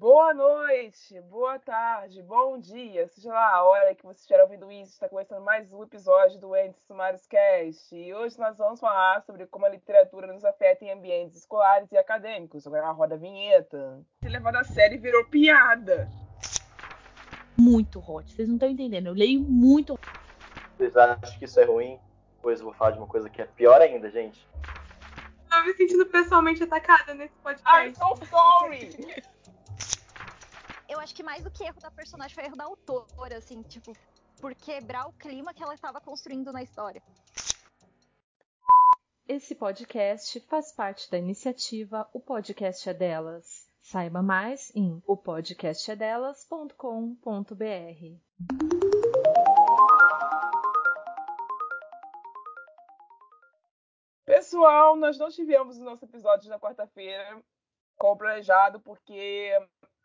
Boa noite, boa tarde, bom dia, seja lá a hora que você estiver ouvindo isso, está começando mais um episódio do Entes Sumários Cast. E hoje nós vamos falar sobre como a literatura nos afeta em ambientes escolares e acadêmicos. Agora roda a vinheta. Ser levado a sério virou piada. Muito hot, vocês não estão entendendo. Eu leio muito. Vocês acham que isso é ruim? Pois eu vou falar de uma coisa que é pior ainda, gente. Tô me sentindo pessoalmente atacada nesse podcast. I'm so sorry! Eu acho que mais do que erro da personagem foi erro da autora, assim, tipo, por quebrar o clima que ela estava construindo na história. Esse podcast faz parte da iniciativa O Podcast é Delas. Saiba mais em opodcastedelas.com.br. Pessoal, nós não tivemos o nosso episódio na quarta-feira como planejado, porque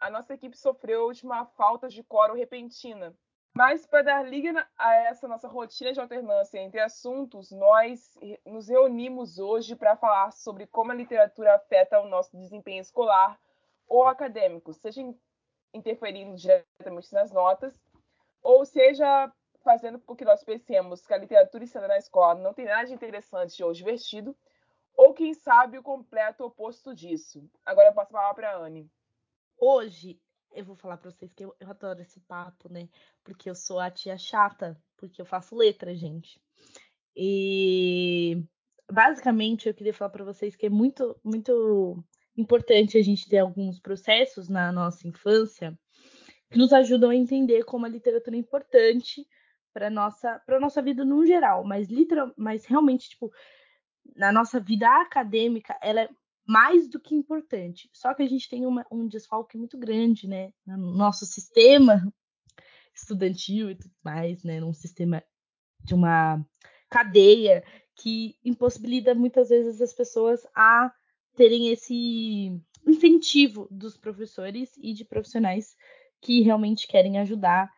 a nossa equipe sofreu de uma falta de coro repentina. Mas para dar liga a essa nossa rotina de alternância entre assuntos, nós nos reunimos hoje para falar sobre como a literatura afeta o nosso desempenho escolar ou acadêmico, seja interferindo diretamente nas notas, ou seja fazendo com que nós pensemos que a literatura ensinada na escola não tem nada de interessante ou divertido, ou quem sabe o completo oposto disso. Agora eu passo a palavra para a Anne. Hoje eu vou falar para vocês que eu, eu, adoro esse papo, né? Porque eu sou a tia chata, porque eu faço letra, gente. E basicamente eu queria falar para vocês que é muito, muito importante a gente ter alguns processos na nossa infância que nos ajudam a entender como a literatura é importante para nossa para nossa vida no geral, mas literal, mas realmente tipo na nossa vida acadêmica ela é mais do que importante. Só que a gente tem uma, um desfalque muito grande, né, no nosso sistema estudantil e tudo mais, né, num sistema de uma cadeia que impossibilita muitas vezes as pessoas a terem esse incentivo dos professores e de profissionais que realmente querem ajudar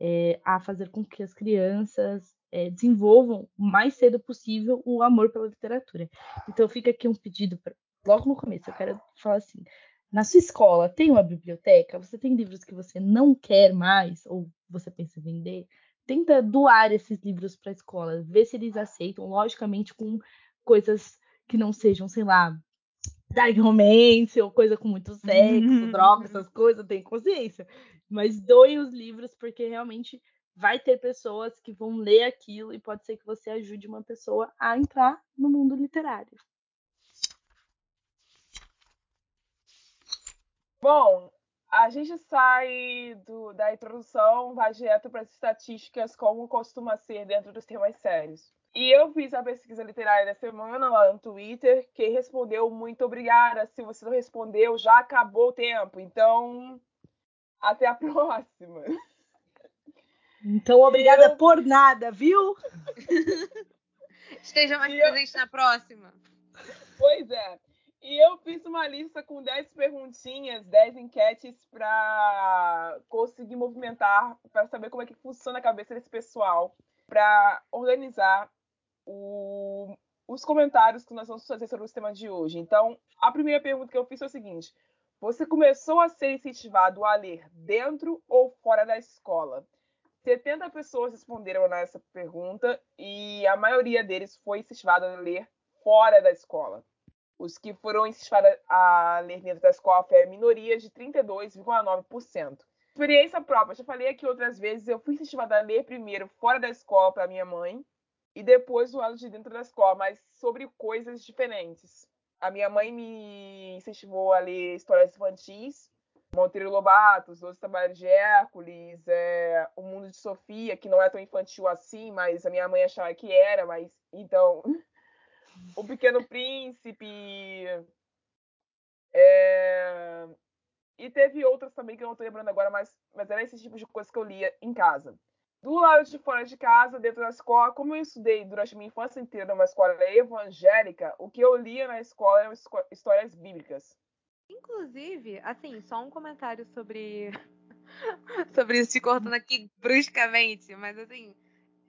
é, a fazer com que as crianças é, desenvolvam o mais cedo possível o amor pela literatura. Então fica aqui um pedido logo no começo, eu quero falar assim: na sua escola tem uma biblioteca? Você tem livros que você não quer mais ou você pensa em vender? Tenta doar esses livros para a escola, ver se eles aceitam, logicamente com coisas que não sejam, sei lá, dark romance ou coisa com muito sexo, uhum. droga, essas coisas, tem consciência. Mas doem os livros porque realmente vai ter pessoas que vão ler aquilo e pode ser que você ajude uma pessoa a entrar no mundo literário. Bom, a gente sai do, da introdução, vai direto para as estatísticas, como costuma ser dentro dos temas sérios. E eu fiz a pesquisa literária da semana lá no Twitter, que respondeu muito obrigada. Se você não respondeu, já acabou o tempo. Então, até a próxima. Então, obrigada eu... por nada, viu? Esteja mais e presente eu... na próxima. Pois é. E eu fiz uma lista com 10 perguntinhas, 10 enquetes para conseguir movimentar, para saber como é que funciona a cabeça desse pessoal, para organizar o, os comentários que nós vamos fazer sobre o tema de hoje. Então, a primeira pergunta que eu fiz foi o seguinte: você começou a ser incentivado a ler dentro ou fora da escola? 70 pessoas responderam nessa pergunta e a maioria deles foi incentivada a ler fora da escola. Os que foram incentivados a ler dentro da escola a minoria de 32,9%. Experiência própria, já falei aqui outras vezes, eu fui incentivada a ler primeiro fora da escola para minha mãe e depois do lado de dentro da escola, mas sobre coisas diferentes. A minha mãe me incentivou a ler histórias infantis, Monteiro Lobato, Os Dois Trabalhos de Hércules, é, O Mundo de Sofia, que não é tão infantil assim, mas a minha mãe achava que era, mas então o Pequeno Príncipe. É... E teve outras também que eu não estou lembrando agora, mas, mas era esse tipo de coisa que eu lia em casa. Do lado de fora de casa, dentro da escola, como eu estudei durante minha infância inteira numa escola evangélica, o que eu lia na escola eram histórias bíblicas. Inclusive, assim, só um comentário sobre sobre isso, te cortando aqui bruscamente, mas assim,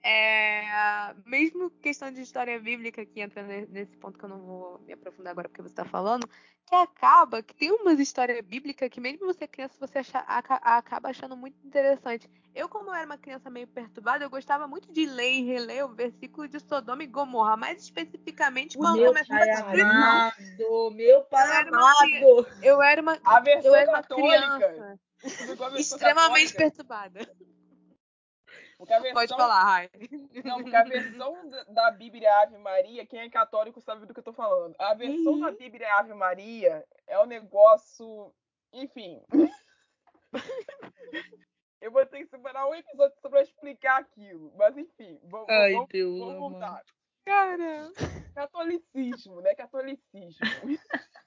é, mesmo questão de história bíblica que entra ne- nesse ponto que eu não vou me aprofundar agora porque você está falando, que acaba que tem umas histórias bíblicas que mesmo você criança você acha- aca- acaba achando muito interessante. Eu como eu era uma criança meio perturbada, eu gostava muito de ler e reler o versículo de Sodoma e Gomorra, mais especificamente quando Meu começava pai a amado, meu pai Eu era uma amado. Eu era uma, A versão eu era uma católica. criança extremamente católica? perturbada. Porque a versão, Pode falar, Rai. Não, porque a versão da- Bíblia Ave Maria, quem é católico sabe do que eu tô falando. A versão da Bíblia Ave Maria é um negócio. Enfim. eu vou ter que separar um episódio só pra explicar aquilo. Mas enfim, vamos, Ai, vamos, Deus, vamos voltar. Cara. Catolicismo, né? Catolicismo.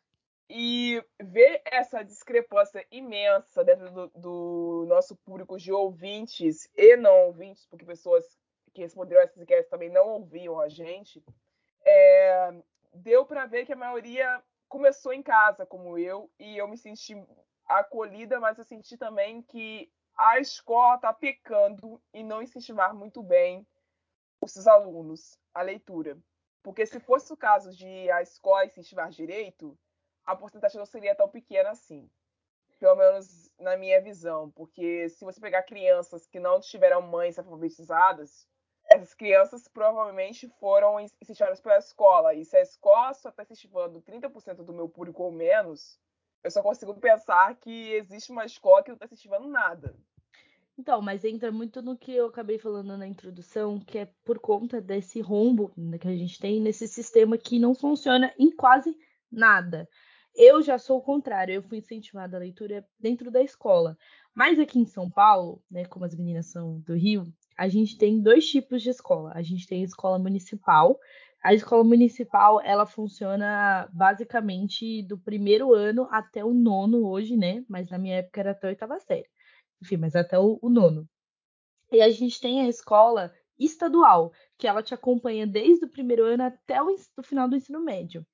E ver essa discrepância imensa dentro do, do nosso público de ouvintes e não ouvintes, porque pessoas que responderam essas enquetes também não ouviam a gente, é, deu para ver que a maioria começou em casa, como eu, e eu me senti acolhida, mas eu senti também que a escola está pecando em não incentivar muito bem os seus alunos a leitura. Porque se fosse o caso de a escola incentivar direito, a porcentagem não seria tão pequena assim. Pelo menos na minha visão. Porque se você pegar crianças que não tiveram mães alfabetizadas, essas crianças provavelmente foram incentivadas pela escola. E se a escola só está incentivando 30% do meu público ou menos, eu só consigo pensar que existe uma escola que não está incentivando nada. Então, mas entra muito no que eu acabei falando na introdução, que é por conta desse rombo que a gente tem nesse sistema que não funciona em quase nada. Eu já sou o contrário, eu fui incentivada a leitura dentro da escola. Mas aqui em São Paulo, né, como as meninas são do Rio, a gente tem dois tipos de escola. A gente tem a escola municipal. A escola municipal, ela funciona basicamente do primeiro ano até o nono hoje, né? Mas na minha época era até a oitava série. Enfim, mas até o, o nono. E a gente tem a escola estadual, que ela te acompanha desde o primeiro ano até o, o final do ensino médio.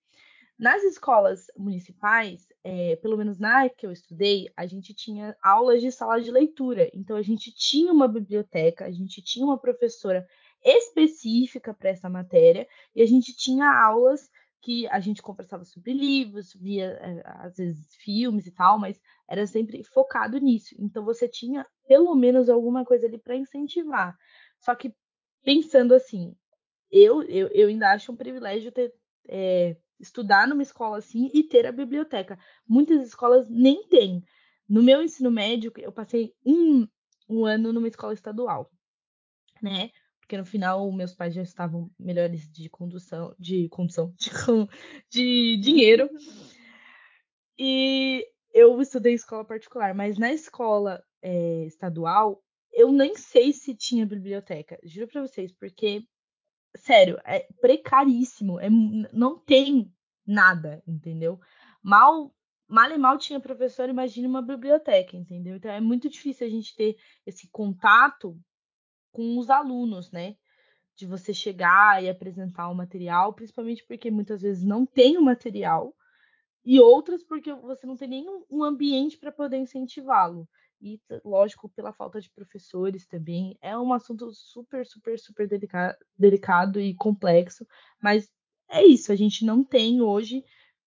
Nas escolas municipais, é, pelo menos na que eu estudei, a gente tinha aulas de sala de leitura. Então, a gente tinha uma biblioteca, a gente tinha uma professora específica para essa matéria, e a gente tinha aulas que a gente conversava sobre livros, via, às vezes, filmes e tal, mas era sempre focado nisso. Então, você tinha pelo menos alguma coisa ali para incentivar. Só que, pensando assim, eu, eu, eu ainda acho um privilégio ter. É, estudar numa escola assim e ter a biblioteca. Muitas escolas nem têm. No meu ensino médio, eu passei um, um ano numa escola estadual, né? Porque no final meus pais já estavam melhores de condução, de condução, de, de dinheiro. E eu estudei em escola particular, mas na escola é, estadual, eu nem sei se tinha biblioteca. Juro pra vocês, porque sério, é precaríssimo. É, não tem nada, entendeu? Mal, mal e mal tinha professor, imagine uma biblioteca, entendeu? Então é muito difícil a gente ter esse contato com os alunos, né? De você chegar e apresentar o material, principalmente porque muitas vezes não tem o material, e outras porque você não tem nenhum um ambiente para poder incentivá-lo e, lógico, pela falta de professores também. É um assunto super, super, super delicado, delicado e complexo, mas é isso, a gente não tem hoje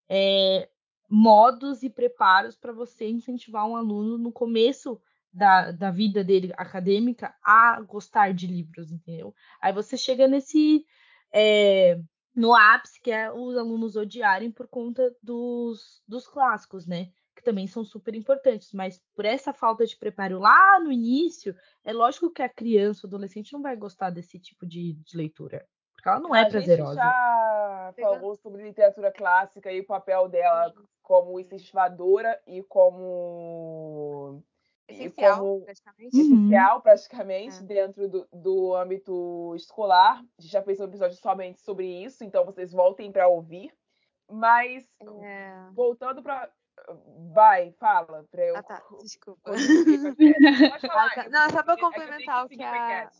é, modos e preparos para você incentivar um aluno no começo da, da vida dele acadêmica a gostar de livros, entendeu? Aí você chega nesse. É, no ápice, que é os alunos odiarem por conta dos, dos clássicos, né? Que também são super importantes, mas por essa falta de preparo lá no início, é lógico que a criança, o adolescente não vai gostar desse tipo de, de leitura, porque ela não é a prazerosa. gente já falou sobre literatura clássica e o papel dela como incentivadora e como essencial, como praticamente. essencial praticamente É. dentro do, do âmbito escolar. A gente já fez um episódio somente sobre isso, então vocês voltem para ouvir. Mas É... voltando para Vai, fala, pra eu. Ah, tá, desculpa. Pode falar. Ah, tá. Não, só pra é complementar o que a-.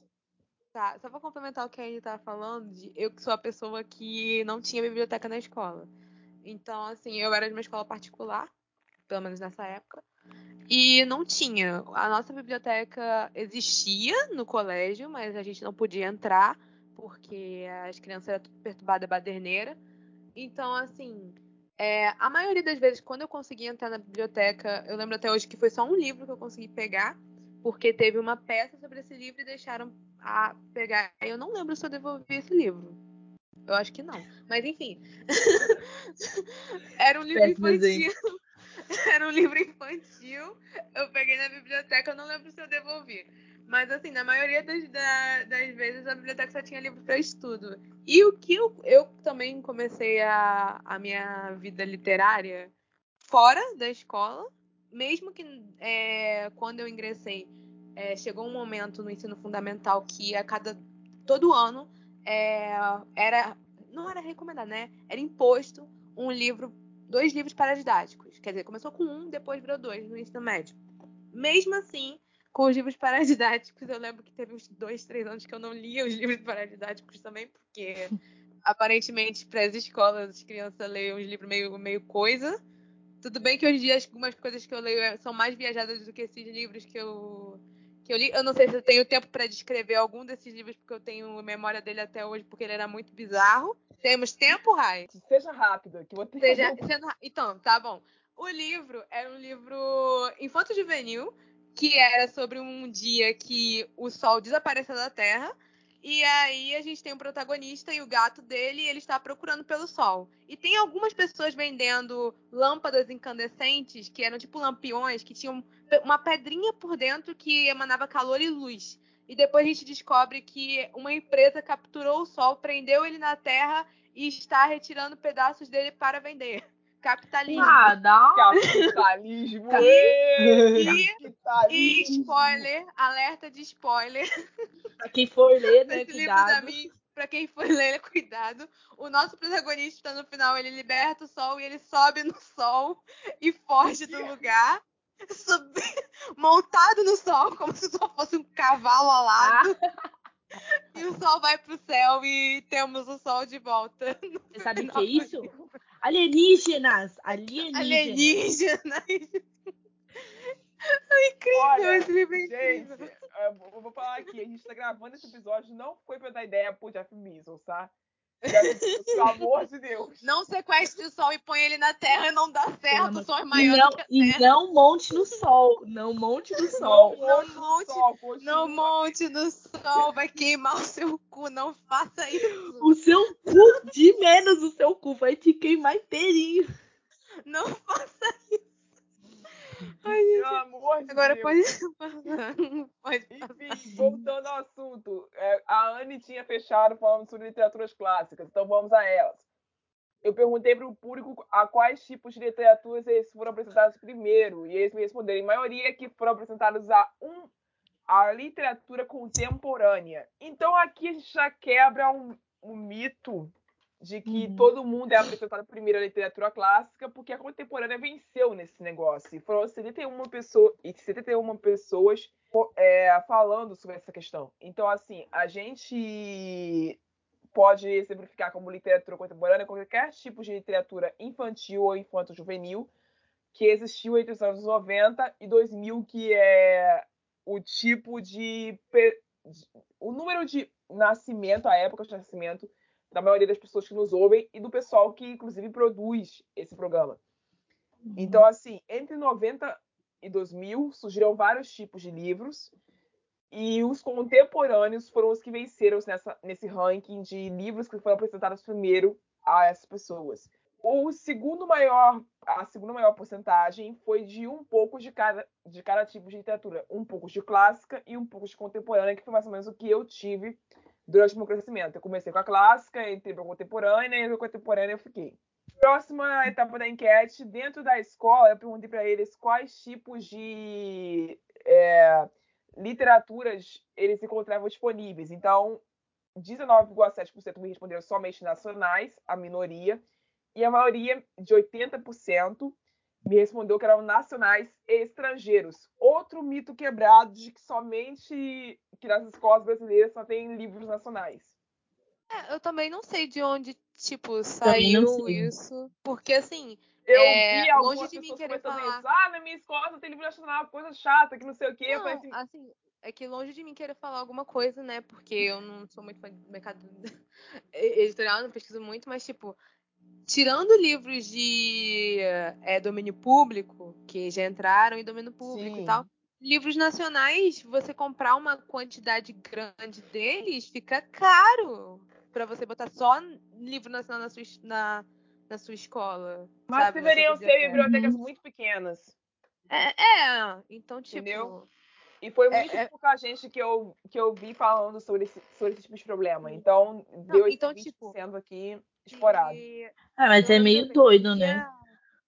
Tá, só pra complementar o que a Anne tava falando, de eu que sou a pessoa que não tinha biblioteca na escola. Então, assim, eu era de uma escola particular, pelo menos nessa época. e não tinha. A nossa biblioteca existia no colégio, mas a gente não podia entrar porque as crianças eram tudo perturbada baderneira. Então, assim, é, a maioria das vezes, quando eu consegui entrar na biblioteca, eu lembro até hoje que foi só um livro que eu consegui pegar, porque teve uma peça sobre esse livro e deixaram a pegar. Eu não lembro se eu devolvi esse livro. Eu acho que não. Mas enfim. Era um livro Péssimo infantil. Era um livro infantil. Eu peguei na biblioteca, eu não lembro se eu devolvi. Mas assim, na maioria das, da- das vezes a biblioteca só tinha livro para estudo. E o que eu, eu também comecei a, a minha vida literária fora da escola, mesmo que é, quando eu ingressei, é, chegou um momento no ensino fundamental que a cada todo ano é, era não era recomendado, né? Era imposto um livro, dois livros paradidáticos. Quer dizer, começou com um, depois virou dois no ensino médio. Mesmo assim, com os livros paradidáticos, eu lembro que teve uns dois, três anos que eu não lia os livros paradidáticos também, porque aparentemente para as escolas as crianças leem uns livros meio, meio coisa. Tudo bem que hoje em dia algumas coisas que eu leio é- são mais viajadas do que esses livros que eu, que eu li. Eu não sei se eu tenho tempo para descrever algum desses livros, porque eu tenho memória dele até hoje, porque ele era muito bizarro. Temos tempo, Rai? Seja rápido, que eu vou ter Seja, sendo- então, tá bom. O livro era um livro infanto-juvenil, que era sobre um dia que o sol desapareceu da Terra. E aí a gente tem um protagonista e o gato dele, e ele está procurando pelo sol. E tem algumas pessoas vendendo lâmpadas incandescentes, que eram tipo lampiões, que tinham uma pedrinha por dentro que emanava calor e luz. E depois a gente descobre que uma empresa capturou o sol, prendeu ele na Terra e está retirando pedaços dele para vender. Capitalismo. Ah, dá. Capitalismo! E- capitalismo. E spoiler, alerta de spoiler. Pra quem for ler, né? Esse livro da Cuidado. mim, pra quem for ler, cuidado. O nosso protagonista, no final, ele liberta o sol e ele sobe no sol e foge do lugar. Sub- Montado no sol, como se o sol fosse um cavalo alado. E o sol vai pro céu e temos o sol de volta. Você sabe o que é isso? Alienígenas! Alienígenas! Alienígena. É incrível Olha, esse livro. é Gente, incrível. eu vou- eu vou falar aqui, a gente tá gravando esse episódio, não foi pra dar ideia pro Jeff Bezos, tá? Bezos, pelo amor de Deus. Não sequestre o sol e põe ele na terra, não dá certo. O sol é maior não, do que a e terra. não monte no sol. Não monte no Não sol. Não monte no monte, sol. Não monte no sol, vai queimar o seu cu. Não faça isso. O seu cu, de menos o seu cu, vai te queimar inteirinho. Não faça isso. Ai, gente. Pelo amor de Agora Deus. pode. Pode. Enfim, voltando ao assunto, é, a Anne tinha fechado falando sobre literaturas clássicas, então vamos a elas. Eu perguntei para o público a quais tipos de literaturas eles foram apresentados primeiro, e eles me responderam, em maioria, que foram apresentados a um a literatura contemporânea. Então aqui a gente já quebra um, um mito de que Uhum. todo mundo é apresentado primeiro a literatura clássica, porque a contemporânea venceu nesse negócio. E foram 71 pessoas, e 71 pessoas é, falando sobre essa questão. Então, assim, a gente pode exemplificar como literatura contemporânea qualquer tipo de literatura infantil ou infanto-juvenil que existiu entre os anos 90 e 2000, que é o tipo de, de- o número de nascimento, a época de nascimento da maioria das pessoas que nos ouvem e do pessoal que, inclusive, produz esse programa. Então, assim, entre 90 e 2000 surgiram vários tipos de livros e os contemporâneos foram os que venceram nessa, nesse ranking de livros que foram apresentados primeiro a essas pessoas. O segundo maior, a segunda maior porcentagem foi de um pouco de cada, de cada tipo de literatura, um pouco de clássica e um pouco de contemporânea, que foi mais ou menos o que eu tive durante o meu crescimento. Eu comecei com a clássica, entrei para a contemporânea e na contemporânea eu fiquei. Próxima etapa da enquete, dentro da escola, eu perguntei para eles quais tipos de é, literaturas eles encontravam disponíveis. Então, 19,7% me responderam somente nacionais, a minoria, e a maioria, de 80%, me respondeu que eram nacionais e estrangeiros. Outro mito quebrado de que somente que nas escolas brasileiras só tem livros nacionais. É, eu também não sei de onde tipo, saiu isso. Porque assim, Eu É, vi longe algumas de mim querer falar. isso. Ah, na minha escola não tem livro nacional, coisa chata, que não sei o quê. não, assim, assim, é que longe de mim querer falar alguma coisa, né? Porque eu não sou muito fã do mercado editorial, não pesquiso muito, mas tipo, tirando livros de é, domínio público, que já entraram em domínio público Sim. e tal, livros nacionais, você comprar uma quantidade grande deles fica caro pra você botar só livro nacional na sua, na, na sua escola. mas sabe? Deveriam ser biblioteca. bibliotecas Uhum. muito pequenas. É, é, então, tipo. Entendeu? E foi É, muito é. pouca gente que eu, que eu vi falando sobre esse, sobre esse tipo de problema. Então, deu esse então, 20% tipo, aqui explorado. E- Ah, mas é meio doido, né? a-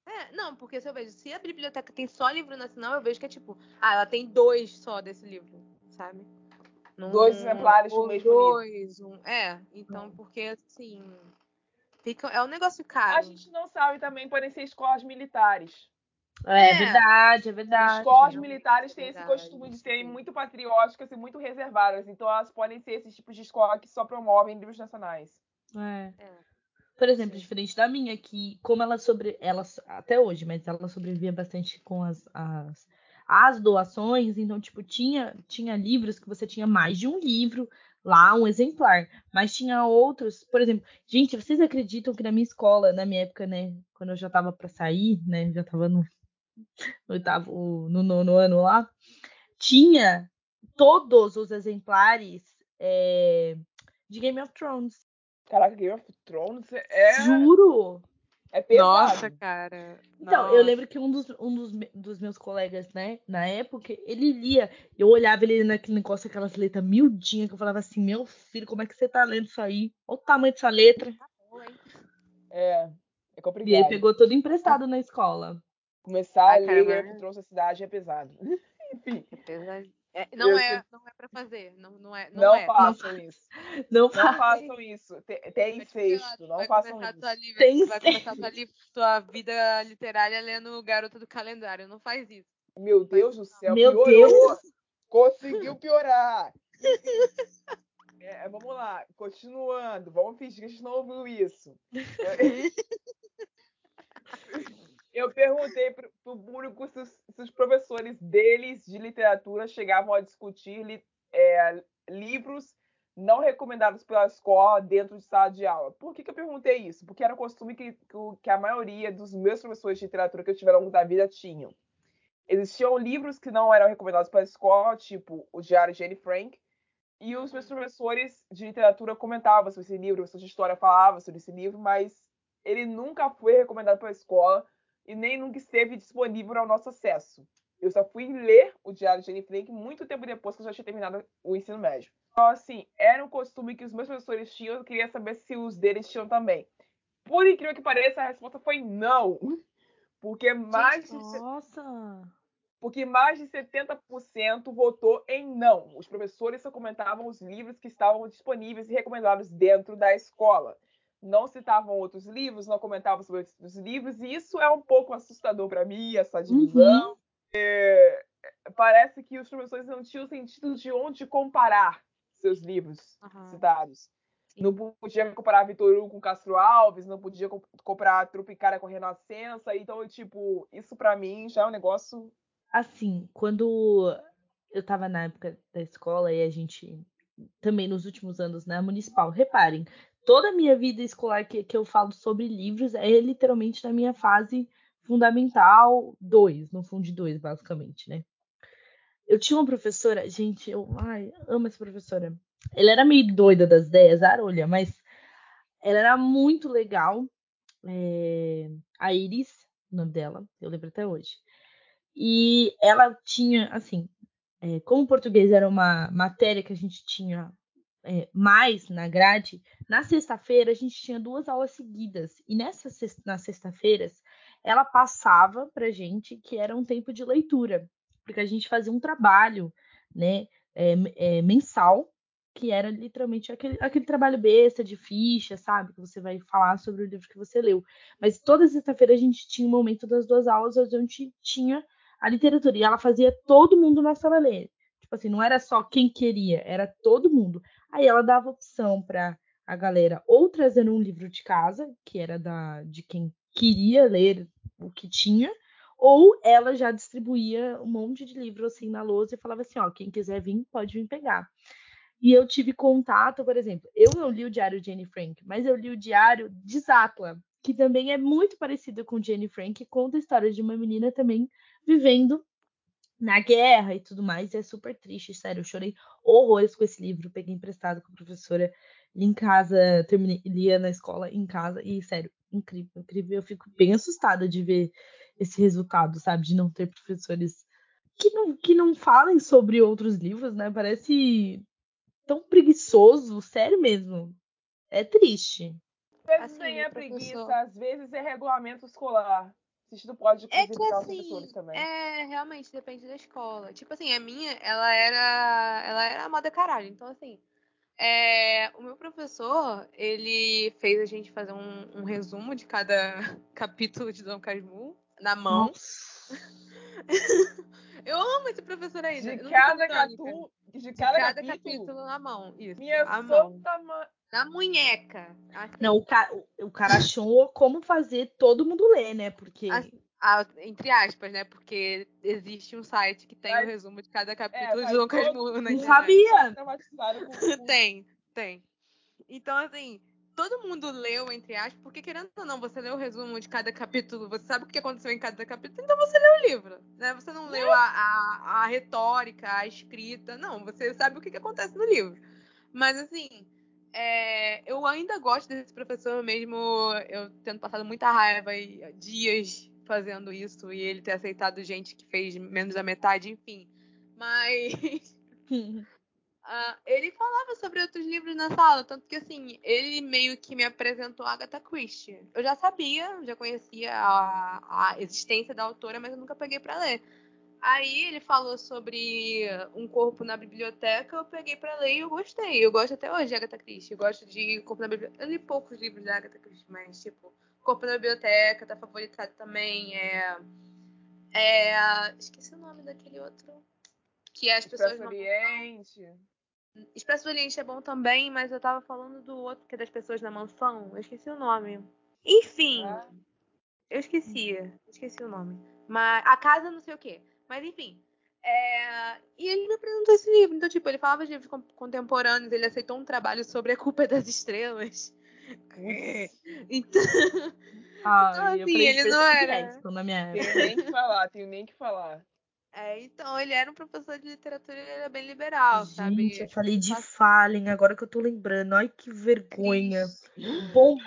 É, não, porque se eu vejo, se a biblioteca tem só livro nacional, eu vejo que é tipo, ah, ela tem dois só desse livro, sabe? Não- Dois exemplares do mesmo livro. dois, um, é, então, porque assim, fica, é um negócio A caro. gente não sabe também, podem ser escolas militares. É, É. verdade, é verdade. Escolas militares é têm esse costume de serem muito patrióticas e muito reservadas. Então, elas podem ser esses tipos de escola que só promovem livros nacionais. É. É. Por exemplo, diferente da minha, que como ela sobre. Ela, até hoje, mas ela sobrevivia bastante com as, as, as doações, então, tipo, tinha, tinha livros que você tinha mais de um livro lá, um exemplar. Mas tinha outros, por exemplo, gente, vocês acreditam que na minha escola, na minha época, né, quando eu já tava pra sair, né, já tava no, no oitavo, no nono ano lá, tinha todos os exemplares é, de Game of Thrones. Caraca, Game of Thrones é, Juro! é pesado. Nossa, cara. Então, eu nossa. lembro que um dos, um dos, dos meus colegas, né, na época, ele lia. Eu olhava ele naquele negócio, aquelas letras miudinhas, que eu falava assim, meu filho, como é que você tá lendo isso aí? Olha o tamanho dessa letra. Hein? É, é E ele complicado. pegou todo emprestado na escola. Começar Ah, a ler Game of Thrones na cidade é pesado. Enfim, É pesado. É, não, é, não é pra fazer. Não, não é. Não, não, é. façam isso. Não Não façam isso. Te- Tem É incesto, tu não vai façam começar isso. Tua, livre, Tem tu vai começar tua, li- tua vida literária lendo Garota do Calendário. Não faz isso. Meu Deus do céu, Meu piorou. Deus. Conseguiu piorar. É, vamos lá, continuando. Vamos fingir que a gente não ouviu isso. Eu perguntei para o público se os, se os professores deles de literatura chegavam a discutir li- é, livros não recomendados pela escola dentro de sala de aula. Por que, que eu perguntei isso? Porque era costume que, que a maioria dos meus professores de literatura que eu tive ao longo da vida tinham. Existiam livros que não eram recomendados pela escola, tipo o Diário de Anne Frank, e os meus professores de literatura comentavam sobre esse livro, o professor de história falava sobre esse livro, mas ele nunca foi recomendado pela escola e nem nunca esteve disponível ao nosso acesso. Eu só fui ler o Diário de Anne Frank muito tempo depois que eu já tinha terminado o ensino médio. Então, assim, era um costume que os meus professores tinham, eu queria saber se os deles tinham também. Por incrível que pareça, a resposta foi não. Porque mais de Nossa. porque mais de 70% votou em não. Os professores só comentavam os livros que estavam disponíveis e recomendados dentro da escola. Não citavam outros livros, não comentavam sobre os livros, e isso é um pouco assustador para mim, essa divisão. Uhum. É, parece que os professores não tinham sentido de onde comparar seus livros Aham. citados. Sim. Não podia comparar Vitor Hugo com Castro Alves, não podia co- comparar Tropicária com Renascença, então, tipo, isso para mim já é um negócio Assim, quando eu tava na época da escola e a gente também nos últimos anos na municipal, reparem, toda a minha vida escolar que, que eu falo sobre livros é literalmente na minha fase fundamental 2, no fundo de 2, basicamente, né? Eu tinha uma professora, gente, eu ai, amo essa professora. Ela era meio doida das ideias, arolha, mas ela era muito legal. É, a Iris, o nome dela, eu lembro até hoje. E ela tinha, assim, é, como o português era uma matéria que a gente tinha é, mais na grade, na sexta-feira a gente tinha duas aulas seguidas. E nessas sex- nas sexta-feiras ela passava pra gente que era um tempo de leitura, porque a gente fazia um trabalho, né, é, é, mensal, que era literalmente aquele, aquele trabalho besta de ficha, sabe? Que você vai falar sobre o livro que você leu. Mas toda sexta-feira a gente tinha um momento das duas aulas onde a gente tinha a literatura. E ela fazia todo mundo na sala ler. Tipo assim, não era só quem queria, era todo mundo. Aí ela dava opção para a galera ou trazendo um livro de casa, que era da de quem queria ler o que tinha, ou ela já distribuía um monte de livro assim na lousa e falava assim, ó, quem quiser vir pode vir pegar. E eu tive contato, por exemplo, eu não li o diário de Anne Frank, mas eu li o diário de Zatla, que também é muito parecido com Jenny Frank, conta a história de uma menina também vivendo na guerra e tudo mais, e é super triste, sério, eu chorei horrores com esse livro, peguei emprestado com a professora li em casa, terminei, lia na escola em casa, e sério, incrível, incrível, eu fico bem assustada de ver esse resultado, sabe, de não ter professores que não, que não falem sobre outros livros, né, parece tão preguiçoso, sério mesmo, é triste. Às vezes Assim, nem é preguiça, às vezes é regulamento escolar. Assistido pode É que assim, também. é, realmente depende da escola. Tipo assim, a minha, ela era, ela era moda caralho. Então assim, é, o meu professor, ele fez a gente fazer um, um resumo de cada capítulo de Dom Casmurro na mão. Eu amo esse professor ainda. De sou cada, catu, de De cada, cada capítulo, capítulo na mão. Isso, minha a mão. mãe. Na munheca. Assim, Não, o cara, o cara achou como fazer todo mundo ler, né? Porque Assim, ah, entre aspas, né? Porque existe um site que tem o Mas- resumo de cada É, capítulo de Dom todo- Casmurro na não sabia. Com Tem, tem. Então, assim, todo mundo leu, entre aspas, porque querendo ou não, você leu o resumo de cada capítulo, você sabe o que aconteceu em cada capítulo, então você leu o livro, né? Você não leu a, a, a retórica, a escrita, não, você sabe o que, que acontece no livro. Mas, assim, é, eu ainda gosto desse professor, mesmo eu tendo passado muita raiva e dias fazendo isso, e ele ter aceitado gente que fez menos da metade, enfim. Mas Ah, ele falava sobre outros livros na sala, tanto que assim, ele meio que me apresentou a Agatha Christie. Eu já sabia, já conhecia a, a existência da autora, mas eu nunca peguei pra ler. Aí ele falou sobre um corpo na biblioteca, eu peguei pra ler e eu gostei. Eu gosto até hoje de Agatha Christie. Eu gosto de Corpo na Biblioteca. Eu li poucos livros da Agatha Christie, mas tipo, Corpo na Biblioteca, tá favoritado também. É. É. Esqueci o nome daquele outro. Que as pessoas não. Expresso do Oriente é bom também, mas eu tava falando do outro que é das pessoas na mansão. Eu esqueci o nome. Enfim, Ah. eu esqueci. Esqueci o nome. Mas a casa não sei o quê. Mas enfim. é, E ele me apresentou esse livro. Então, tipo, ele falava de livros con- contemporâneos, ele aceitou um trabalho sobre a culpa das estrelas. Então, Ah, Então, eu assim, ele não era- Tenho nem que falar, tenho nem que falar. É, então ele era um professor de literatura e ele era bem liberal, sabe? Gente, eu falei de. Fallen, agora que eu tô lembrando. Ai, que vergonha. Bomba,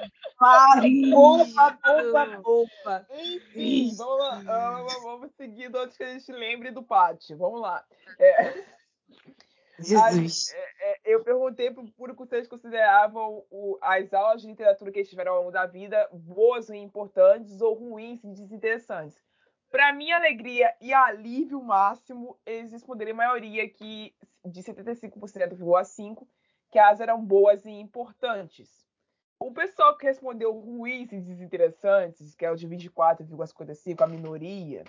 bomba, bomba, bomba. Enfim, vamos lá. ah, Vamos, vamos seguindo antes que a gente lembre do pátio. Vamos lá. É, Jesus. é, eu perguntei pro público se eles consideravam o- as aulas de literatura que eles tiveram ao longo da vida boas e importantes ou ruins e desinteressantes. Para minha alegria e alívio máximo, eles responderiam a maioria que de 75,5% que as eram boas e importantes. O pessoal que respondeu ruins e desinteressantes, que é o de 24,55%, a minoria,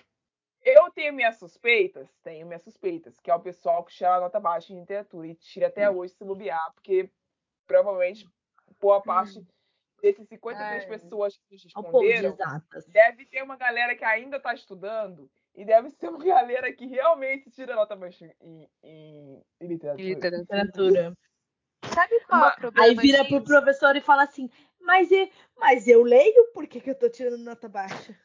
eu tenho minhas suspeitas, tenho minhas suspeitas, que é o pessoal que tira a nota baixa em literatura e tira até hoje se bobear, porque provavelmente boa parte desses 53 Ai. pessoas que nos de responderam exatas. deve ter uma galera que ainda está estudando e deve ser uma galera que realmente tira nota baixa em, em- em literatura. Literatura. Sabe qual é o problema Aí vira pro disso? professor e fala assim: Mas, e, mas eu leio, por que, que eu tô tirando nota baixa?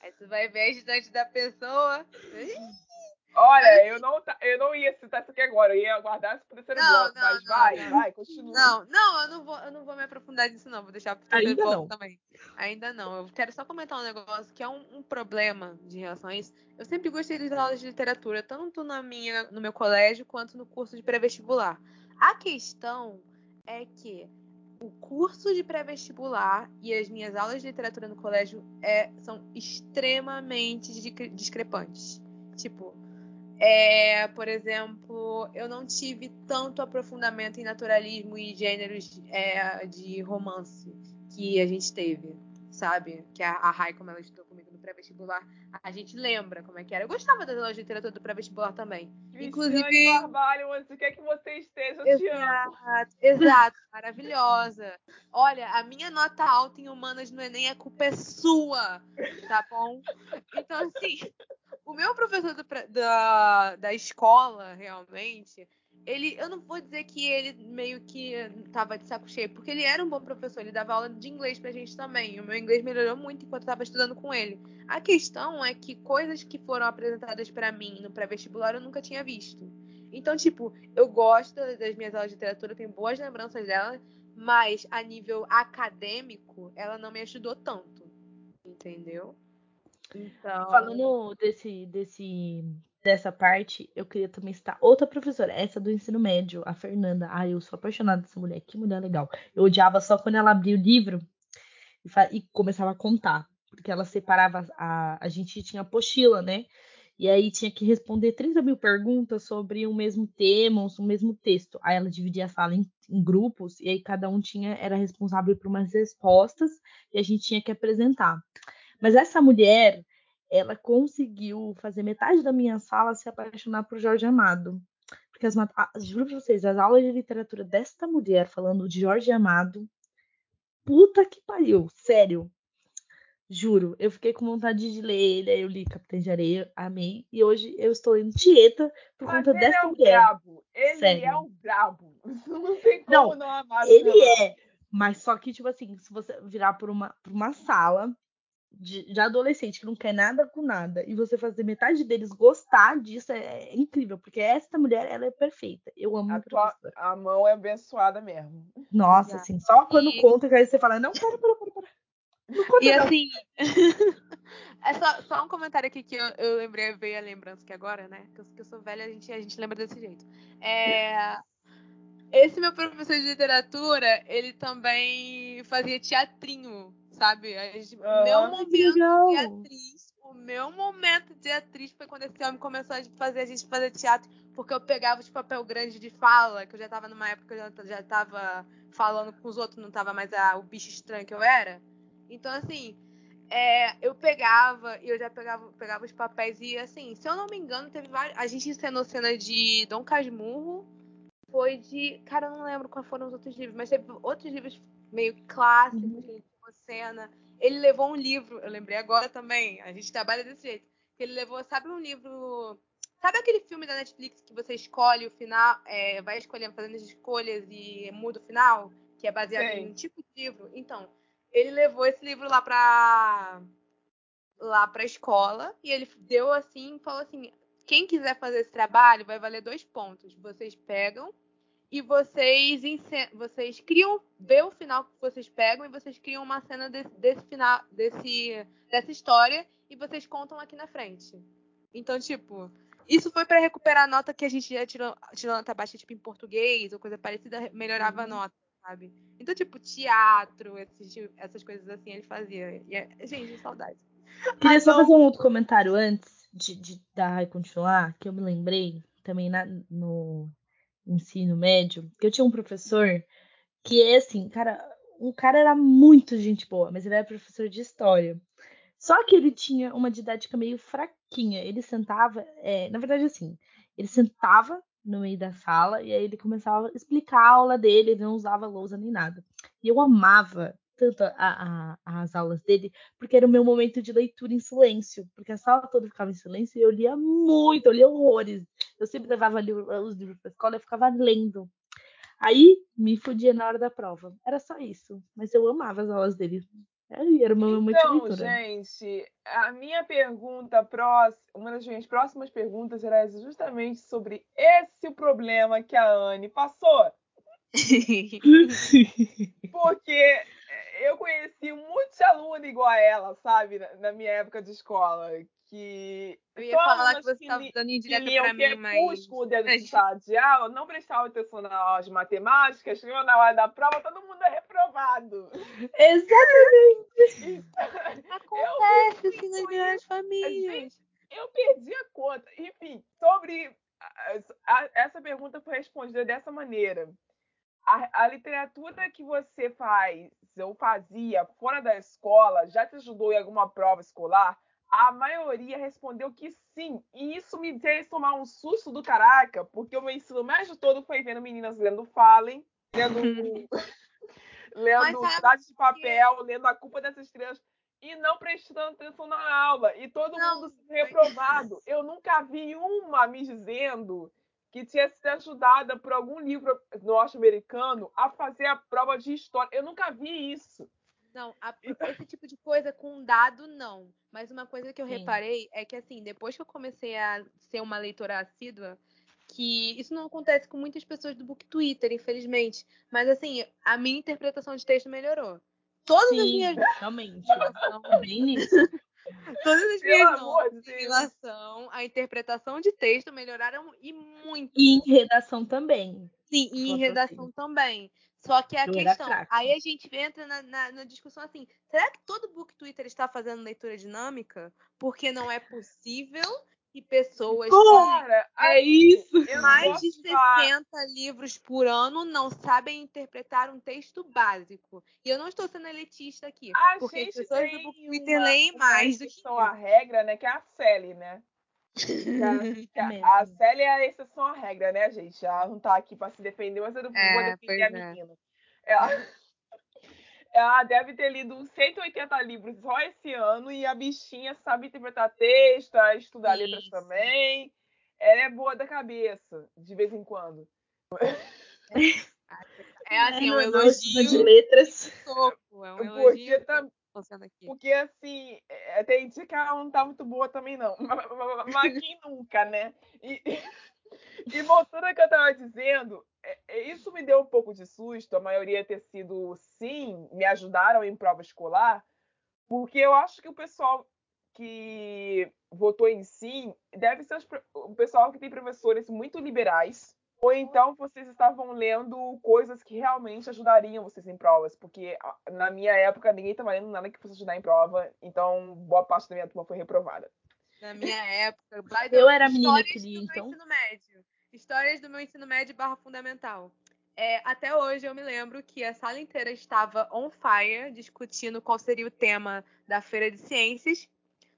Aí tu vai ver a estante da pessoa. Olha, eu não, eu não ia citar isso aqui agora, eu ia aguardar pro terceiro Não, bloco, não, mas não, vai, não. vai, continua. Não, não, eu não vou, eu não vou me aprofundar nisso, não. Vou deixar pro terceiro Ainda bloco não. também. Ainda não. Eu quero só comentar um negócio que é um, um problema de relação a isso. Eu sempre gostei das aulas de literatura, tanto na minha, no meu colégio quanto no curso de pré-vestibular. A questão é que o curso de pré-vestibular e as minhas aulas de literatura no colégio é, são extremamente discre- discrepantes. Tipo, é, por exemplo, eu não tive tanto aprofundamento em naturalismo e gêneros é, de romance que a gente teve, sabe? Que a, a Rai, como ela estudou comigo no pré-vestibular, a gente lembra como é que era. Eu gostava das aulas de literatura do pré-vestibular também. Cristiane Inclusive. Carvalho, onde quer que você esteja, eu te amo. Exato, exato, maravilhosa. Olha, a minha nota alta em humanas no Enem, a culpa é sua, tá bom? Então, assim, o meu professor do da, da escola, realmente, ele, eu não vou dizer que ele meio que tava de saco cheio, porque ele era um bom professor, ele dava aula de inglês pra gente também. O meu inglês melhorou muito enquanto eu tava estudando com ele. A questão é que coisas que foram apresentadas pra mim no pré-vestibular eu nunca tinha visto. Então, tipo, eu gosto das minhas aulas de literatura, tenho boas lembranças dela, mas a nível acadêmico, ela não me ajudou tanto. Entendeu? Então. Falando desse, desse, dessa parte, eu queria também citar outra professora, essa do ensino médio, a Fernanda. Ai, eu sou apaixonada dessa mulher, que mulher legal. Eu odiava só quando ela abria o livro e, e começava a contar, porque ela separava a, a gente tinha apostila, né? E aí tinha que responder 30 mil perguntas sobre o mesmo tema, o mesmo texto. Aí ela dividia a sala em, em grupos, e aí cada um tinha era responsável por umas respostas, e a gente tinha que apresentar. Mas essa mulher, ela conseguiu fazer metade da minha sala se apaixonar por Jorge Amado. Porque as, ah, juro pra vocês, as aulas de literatura desta mulher falando de Jorge Amado, puta que pariu, sério. Juro, eu fiquei com vontade de ler ele, aí eu li Capitã de Areia, amei, e hoje eu estou lendo Tieta por Mas conta ele dessa é o mulher. brabo. Ele Sério. é o brabo. Não tem Não, como não, amar Ele é, mas só que, tipo assim, se você virar por uma, por uma sala de, de adolescente que não quer nada com nada e você fazer metade deles gostar disso é, é incrível, porque essa mulher, ela é perfeita. Eu amo A, a tua- a mão é abençoada mesmo. Nossa, Exato. assim, só quando E- conta que aí você fala, não, para, para, para, para. Não conta E não. assim. é só, só um comentário aqui que eu, eu lembrei, veio a lembrança que agora, né? Que eu, que eu sou velha, a gente, a gente lembra desse jeito. É, esse meu professor de literatura, ele também fazia teatrinho, sabe? A gente- O meu que momento de atriz, o meu momento de atriz foi quando esse homem começou a fazer a gente fazer teatro, porque eu pegava os papel grande de fala, que eu já tava numa época que eu já, já tava falando com os outros, não tava mais a- o bicho estranho que eu era. Então, assim, é, eu pegava e eu já pegava, pegava os papéis e, assim, se eu não me engano, teve vários. A gente encenou cena de Dom Casmurro, foi de. Cara, eu não lembro quais foram os outros livros, mas teve outros livros meio clássicos Uhum. Ele cena. Ele levou um livro, eu lembrei agora também, a gente trabalha desse jeito. Que ele levou, sabe um livro. Sabe aquele filme da Netflix que você escolhe o final, é, vai escolhendo, fazendo as escolhas e muda o final? Que é baseado Sei. em um tipo de livro? Então, ele levou esse livro lá pra. lá pra escola e ele deu assim, falou assim: quem quiser fazer esse trabalho vai valer dois pontos. Vocês pegam e vocês vocês criam, vê o final que vocês pegam e vocês criam uma cena desse, desse final, desse dessa história e vocês contam aqui na frente. Então, tipo, isso foi pra recuperar a nota que a gente já tirou, tirou nota baixa, tipo, em português ou coisa parecida, melhorava a nota, sabe? Então, tipo, teatro, esses essas coisas assim ele fazia. E é- gente, saudade. Queria só fazer um outro comentário antes de, de da Rai continuar, que eu me lembrei também na- no ensino médio, que eu tinha um professor que é assim, cara, o cara era muito gente boa, mas ele era professor de história. Só que ele tinha uma didática meio fraquinha. Ele sentava, é, na verdade, assim, ele sentava no meio da sala e aí ele começava a explicar a aula dele, ele não usava lousa nem nada. E eu amava tanto a- a- as aulas dele, porque era o meu momento de leitura em silêncio, porque a sala toda ficava em silêncio e eu lia muito, eu lia horrores. Eu sempre levava li- os livros para escola e ficava lendo. Aí me fudia na hora da prova. Era só isso. Mas eu amava as aulas dele. Aí Era o meu momento de Então, leitura. gente, a minha pergunta próxima, uma das minhas próximas perguntas era justamente sobre esse problema que a Anne passou. Porque eu conheci muitos alunos igual a ela, sabe, na, na minha época de escola. Que Eu ia falar que você estava dando indireta pra mim, mas. dentro de sala de aula, não prestavam atenção na aula de matemática, chegou na hora da prova, todo mundo é reprovado. Exatamente. Acontece assim nas grandes famílias. Eu perdi a conta. Enfim, sobre essa pergunta foi respondida dessa maneira. A, a literatura que você faz ou fazia fora da escola já te ajudou em alguma prova escolar? a maioria respondeu que sim. E isso me fez tomar um susto do caraca, porque o meu ensino médio todo foi vendo meninas lendo Fallen, lendo, lendo Cidade de Papel, lendo A Culpa dessas Estrelas, e não prestando atenção na aula. E todo Não, mundo reprovado. Eu nunca vi uma me dizendo que tinha sido ajudada por algum livro norte-americano a fazer a prova de história. Eu nunca vi isso. Não, a- esse tipo de coisa com dado, não. Mas uma coisa que eu Sim. reparei é que, assim, depois que eu comecei a ser uma leitora assídua, que isso não acontece com muitas pessoas do Book Twitter, infelizmente. Mas, assim, a minha interpretação de texto melhorou. Todas as Sim, minhas realmente. Bem nisso. todas as amor em relação à interpretação de texto melhoraram e muito. E em redação também. Sim, e em Quanto redação assim. também. Só que a questão, aí a gente entra na, na- na discussão assim, será que todo book Twitter está fazendo leitura dinâmica? Porque não é possível que pessoas que Cara, É isso. mais de falar- 60 livros por ano não sabem interpretar um texto básico. E eu não estou sendo elitista aqui, A porque as gente pessoas tem do Twitter uma- leem mais do que exceção à regra, né? Que é a Sally, né? Que a- que a- a Sally é a exceção à regra, né, gente? Ela não tá aqui pra se defender, mas eu não vou É, defender a é. menina. Ela... ela deve ter lido uns 180 livros só esse ano e a bichinha sabe interpretar texto, estudar Sim, letras também. Ela é boa da cabeça, de vez em quando. É assim, é um última de elogio letras. soco, é um Porque, elogio tá, aqui. porque assim, é, tem dia que ela não tá muito boa também, não. Mas, mas- mas quem nunca, né? E, e voltando ao que eu tava dizendo, é- é, isso me deu um pouco de susto, a maioria ter sido sim, me ajudaram em prova escolar, porque eu acho que o pessoal que votou em sim deve ser o pessoal que tem professores muito liberais. Ou então vocês estavam lendo coisas que realmente ajudariam vocês em provas, porque na minha época ninguém estava lendo nada que fosse ajudar em prova, então boa parte da minha turma foi reprovada. Na minha época, Eu era menina meu então. ensino médio. Histórias do meu ensino médio barra fundamental. É, até hoje eu me lembro que a sala inteira estava on fire, discutindo qual seria o tema da feira de ciências.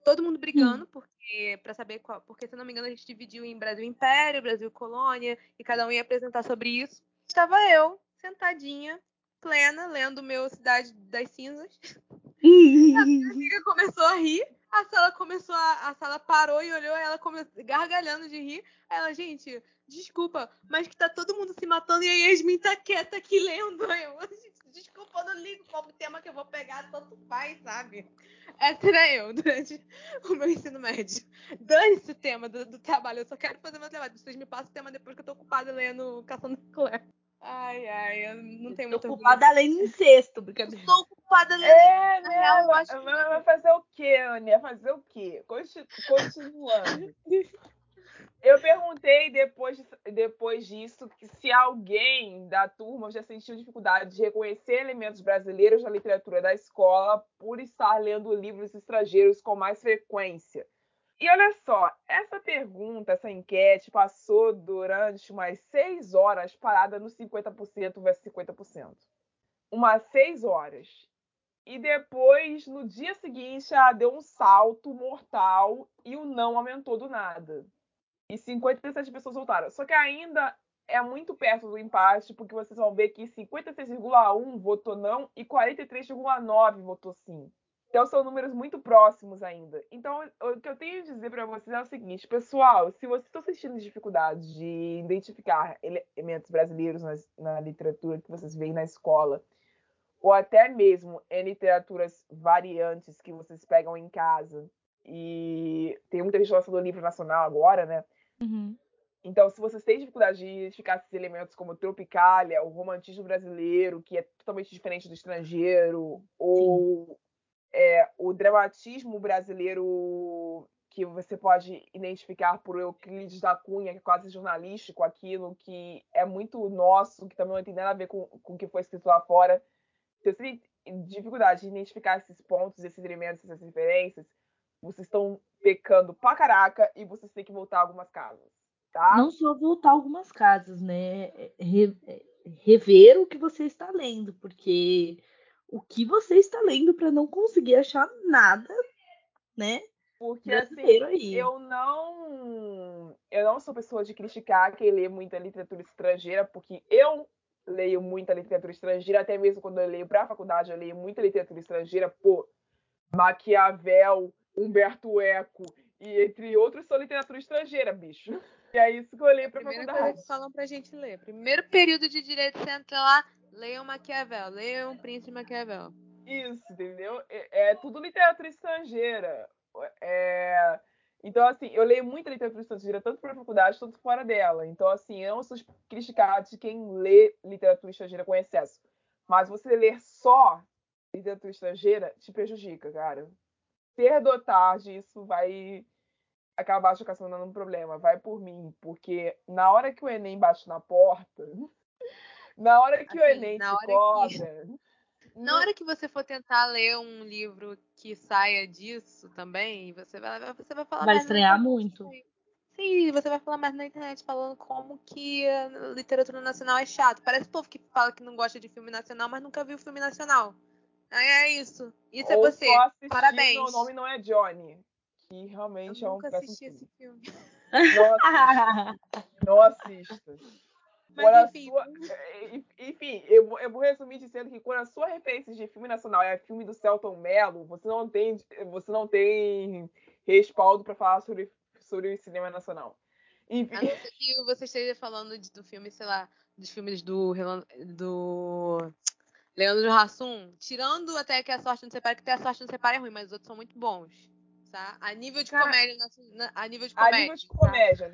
Todo mundo brigando, porque para saber qual. Porque, se não me engano, a gente dividiu em Brasil Império, Brasil Colônia, e cada um ia apresentar sobre isso. Estava eu, sentadinha, plena, lendo o meu Cidade das Cinzas. A amiga começou a rir, a sala começou a, a sala parou e olhou, ela começou gargalhando de rir. Aí ela, gente, desculpa, mas que tá todo mundo se matando e a Yasmin tá quieta aqui lendo. Eu, desculpa, eu não ligo qual tema que eu vou pegar, tanto faz, sabe? Essa era eu durante o meu ensino médio. Dane-se o tema do, do trabalho, eu só quero fazer meu trabalho. Vocês me passam o tema depois que eu tô ocupada lendo Caçando Claire. Ai, ai, eu não tenho muito. Ocupada além de incesto, brincadeira. Tô lendo É, né? real, eu Vai, acho que- vai- fazer o quê, Ania? Fazer o quê? Conti- Continuando. Eu perguntei depois, de- depois disso que se alguém da turma já sentiu dificuldade de reconhecer elementos brasileiros na literatura da escola por estar lendo livros estrangeiros com mais frequência. E olha só, essa pergunta, essa enquete passou durante umas seis horas parada no 50% versus 50%. Umas seis horas. E depois, no dia seguinte, ela deu um salto mortal e o não aumentou do nada. E 57 pessoas voltaram. Só que ainda é muito perto do empate, porque vocês vão ver que 56,1 votou não e 43,9 votou sim. Então são números muito próximos ainda. Então, o que eu tenho a dizer para vocês é o seguinte, pessoal, se vocês estão sentindo dificuldade de identificar elementos brasileiros nas- na literatura que vocês veem na escola, ou até mesmo em literaturas variantes que vocês pegam em casa. E tem muita gente lançando livro nacional agora, né? Uhum. Então, se vocês têm dificuldade de identificar esses elementos como Tropicália, o romantismo brasileiro, que é totalmente diferente do estrangeiro, ou é, o dramatismo brasileiro que você pode identificar por Euclides da Cunha, que é quase jornalístico, aquilo que é muito nosso, que também não tem nada a ver com, com o que foi escrito lá fora. Se você tem dificuldade de identificar esses pontos, esses elementos, essas referências, vocês estão pecando pra caraca e vocês têm que voltar algumas casas, tá? Não só voltar algumas casas, né? Re- rever o que você está lendo, porque o que você está lendo para não conseguir achar nada, né? Porque Brasileiro assim, aí. eu não. Eu não sou pessoa de criticar quem lê muita literatura estrangeira, porque eu leio muita literatura estrangeira, até mesmo quando eu leio para a faculdade, eu leio muita literatura estrangeira, pô, Maquiavel, Humberto Eco e entre outros são literatura estrangeira, bicho. E é isso que eu leio para a faculdade. coisa que falam pra gente ler. Primeiro período de direito, você entra lá, leiam Maquiavel, leiam Príncipe Maquiavel. Isso, entendeu? É, é tudo literatura estrangeira. É, Então, assim, eu leio muita literatura estrangeira, tanto para a faculdade, quanto fora dela. Então, assim, eu não sou criticada de quem lê literatura estrangeira com excesso. Mas você ler só literatura estrangeira te prejudica, cara. Cedo ou tarde, isso vai acabar te ocasionando um problema. Vai por mim, porque na hora que o Enem bate na porta, na hora que o Assim, Enem na te hora que- cobra. Na hora que você for tentar ler um livro que saia disso também, você vai, você vai falar Vai estranhar muito. Sim, você vai falar mais na internet falando como que a literatura nacional é chato. Parece o povo que fala que não gosta de filme nacional, mas nunca viu filme nacional. Aí é isso. Isso é ou você. só assistir Parabéns. Meu nome não é Johnny. Que Eu realmente é um nunca assisti filme. esse filme. Não assista. não assista. Mas a enfim, sua- eh, Enfim, eu, vou- eu vou resumir dizendo que quando a sua referência de filme nacional é filme do Celton Mello, você não tem, você não tem respaldo para falar sobre, sobre o cinema nacional. Enfim, A não ser que você esteja falando de- do filme, sei lá, dos filmes do, do Leandro Hassum, tirando até que a sorte não separa, que até a sorte não separa é ruim, mas os outros são muito bons. Tá? A nível de Cara, comédia, a nível de a comédia. nível de tá? comédia,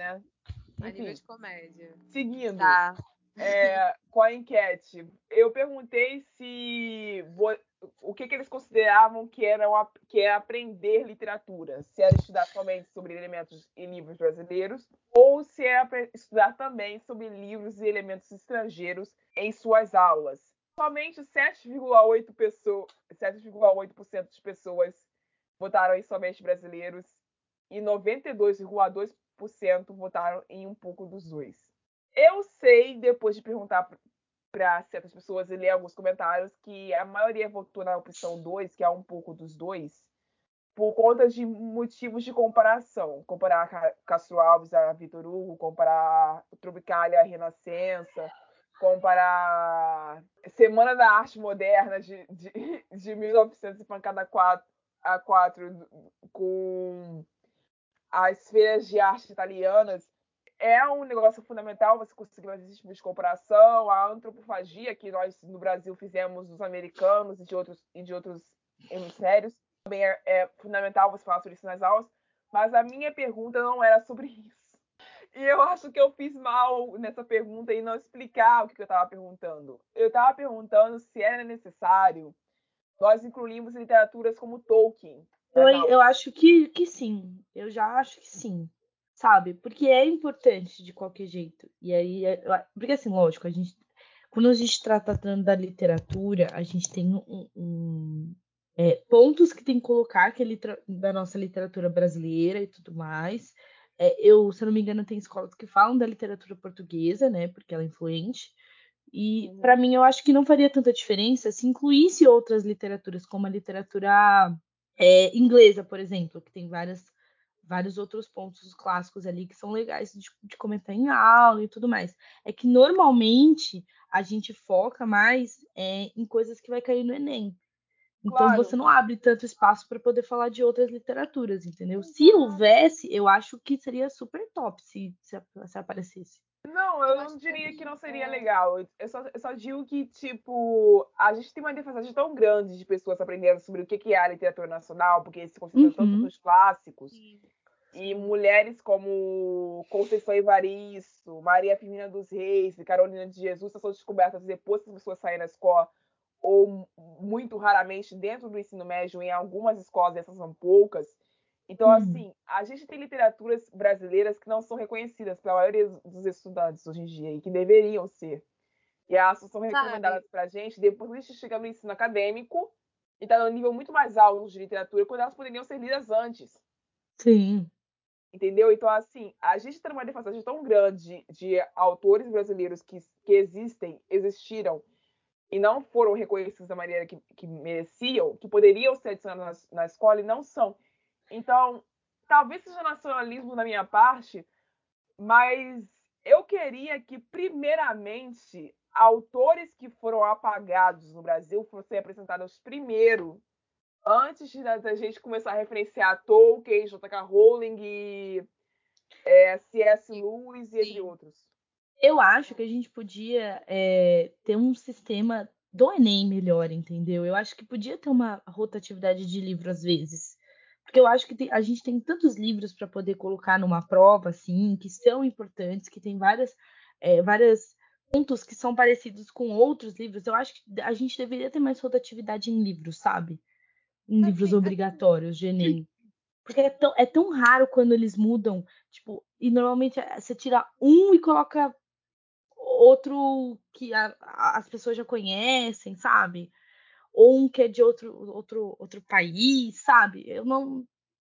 né? A nível Enfim, de comédia. seguindo. Tá. é, com a enquete, eu perguntei se vo- o que, que eles consideravam que era, uma- que é aprender literatura, se era estudar somente sobre elementos e livros brasileiros ou se é apre- estudar também sobre livros e elementos estrangeiros em suas aulas. Somente 7,8 pessoas, 7,8% das pessoas votaram em somente brasileiros e 92,2% votaram em um pouco dos dois. Eu sei, depois de perguntar para certas pessoas e ler alguns comentários, que a maioria votou na opção 2, que é um pouco dos dois, por conta de motivos de comparação. Comparar Ca- Castro Alves a Vitor Hugo, comparar Tropicália a Renascença, comparar Semana da Arte Moderna de, de, de 1900 e pancada 4 a 4 com as feiras de arte italianas é um negócio fundamental você conseguir fazer esse tipo de comparação. A antropofagia que nós no Brasil fizemos dos americanos e de outros, e de outros hemisférios também é, é fundamental você falar sobre isso nas aulas. Mas a minha pergunta não era sobre isso. E eu acho que eu fiz mal nessa pergunta e não explicar o que eu estava perguntando. Eu estava perguntando se era necessário nós incluirmos literaturas como Tolkien. Eu, aulas. eu acho que, que sim. Eu já acho que sim. Sabe? Porque é importante de qualquer jeito. E aí, é- porque assim, lógico, a gente. Quando a gente está tratando da literatura, a gente tem um, um- é, pontos que tem que colocar que é da nossa literatura brasileira e tudo mais. É, eu, se eu não me engano, tem escolas que falam da literatura portuguesa, né? Porque ela é influente. E Uhum. para mim eu acho que não faria tanta diferença se incluísse outras literaturas, como a literatura é, inglesa, por exemplo, que tem várias, vários outros pontos clássicos ali que são legais de, de comentar em aula e tudo mais. É que normalmente a gente foca mais é, em coisas que vai cair no Enem. Então Claro. você não abre tanto espaço para poder falar de outras literaturas, entendeu? Se houvesse, eu acho que seria super top se, se, se aparecesse. Não, eu Eu não diria que não seria é. legal. Eu só, eu só digo que, tipo, a gente tem uma defasagem tão grande de pessoas aprendendo sobre o que é a literatura nacional, porque se considera tanto Uhum. dos clássicos. Sim. E mulheres como Conceição Evaristo, Maria Firmina dos Reis e Carolina de Jesus são descobertas depois que as pessoas saem da escola, ou muito raramente dentro do ensino médio, em algumas escolas, essas são poucas. Então, Uhum. assim, a gente tem literaturas brasileiras que não são reconhecidas pela maioria dos estudantes hoje em dia e que deveriam ser. E elas são recomendadas pra gente depois que a gente chega no ensino acadêmico e tá no nível muito mais alto de literatura, quando elas poderiam ser lidas antes. Sim. Entendeu? Então, assim, a gente tem uma defasagem tão grande de autores brasileiros que, que existem, existiram e não foram reconhecidos da maneira que, que mereciam, que poderiam ser adicionados na, na escola e não são. Então, talvez seja nacionalismo da minha parte, mas eu queria que, primeiramente, autores que foram apagados no Brasil fossem apresentados primeiro, antes da gente começar a referenciar Tolkien, J.K. Rowling e é, C.S. Lewis e entre outros. Eu acho que a gente podia é, ter um sistema do Enem melhor, entendeu? Eu acho que podia ter uma rotatividade de livro às vezes. Porque eu acho que tem, a gente tem tantos livros para poder colocar numa prova, assim, que são importantes, que tem várias, é, várias pontos que são parecidos com outros livros. Eu acho que a gente deveria ter mais rotatividade em livros, sabe? Em livros obrigatórios de Enem. Porque é tão, é tão raro quando eles mudam, tipo, e normalmente é, você tira um e coloca outro que a, as pessoas já conhecem, sabe? Ou um que é de outro, outro, outro país, sabe? Eu não.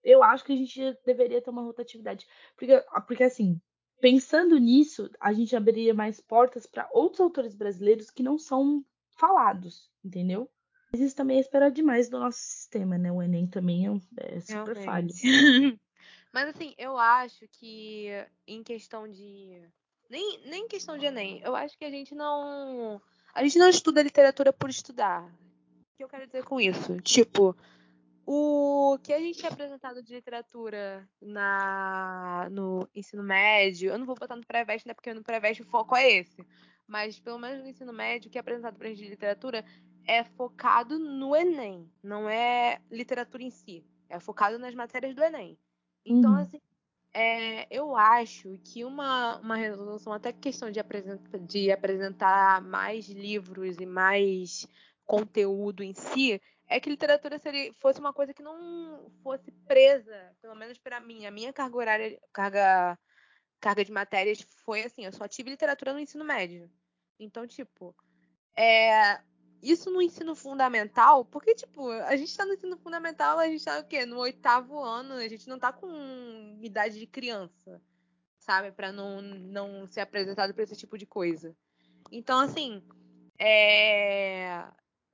Eu acho que a gente deveria ter uma rotatividade. Porque, porque assim, pensando nisso, a gente abriria mais portas para outros autores brasileiros que não são falados, entendeu? Mas isso também é esperar demais do nosso sistema, né? O Enem também é, é super falho. Mas assim, eu acho que em questão de nem, nem questão de Enem. Eu acho que a gente não. A gente não estuda literatura por estudar. O que eu quero dizer com isso? Tipo, o que a gente é apresentado de literatura na, no ensino médio, eu não vou botar no pré-veste, né? Porque no pré-veste o foco é esse. Mas pelo menos no ensino médio, o que é apresentado pra gente de literatura é focado no Enem. Não é literatura em si. É focado nas matérias do Enem. Então, uhum. assim, é, eu acho que uma, uma resolução, até questão de, apresenta, de apresentar mais livros e mais conteúdo em si, é que literatura seria, fosse uma coisa que não fosse presa, pelo menos para mim. A minha carga horária, carga, carga de matérias foi assim, eu só tive literatura no ensino médio. Então, tipo, é, isso no ensino fundamental, porque, tipo, a gente tá no ensino fundamental, a gente tá o quê? No oitavo ano, a gente não tá com idade de criança, sabe? para não, não ser apresentado pra esse tipo de coisa. Então, assim, é...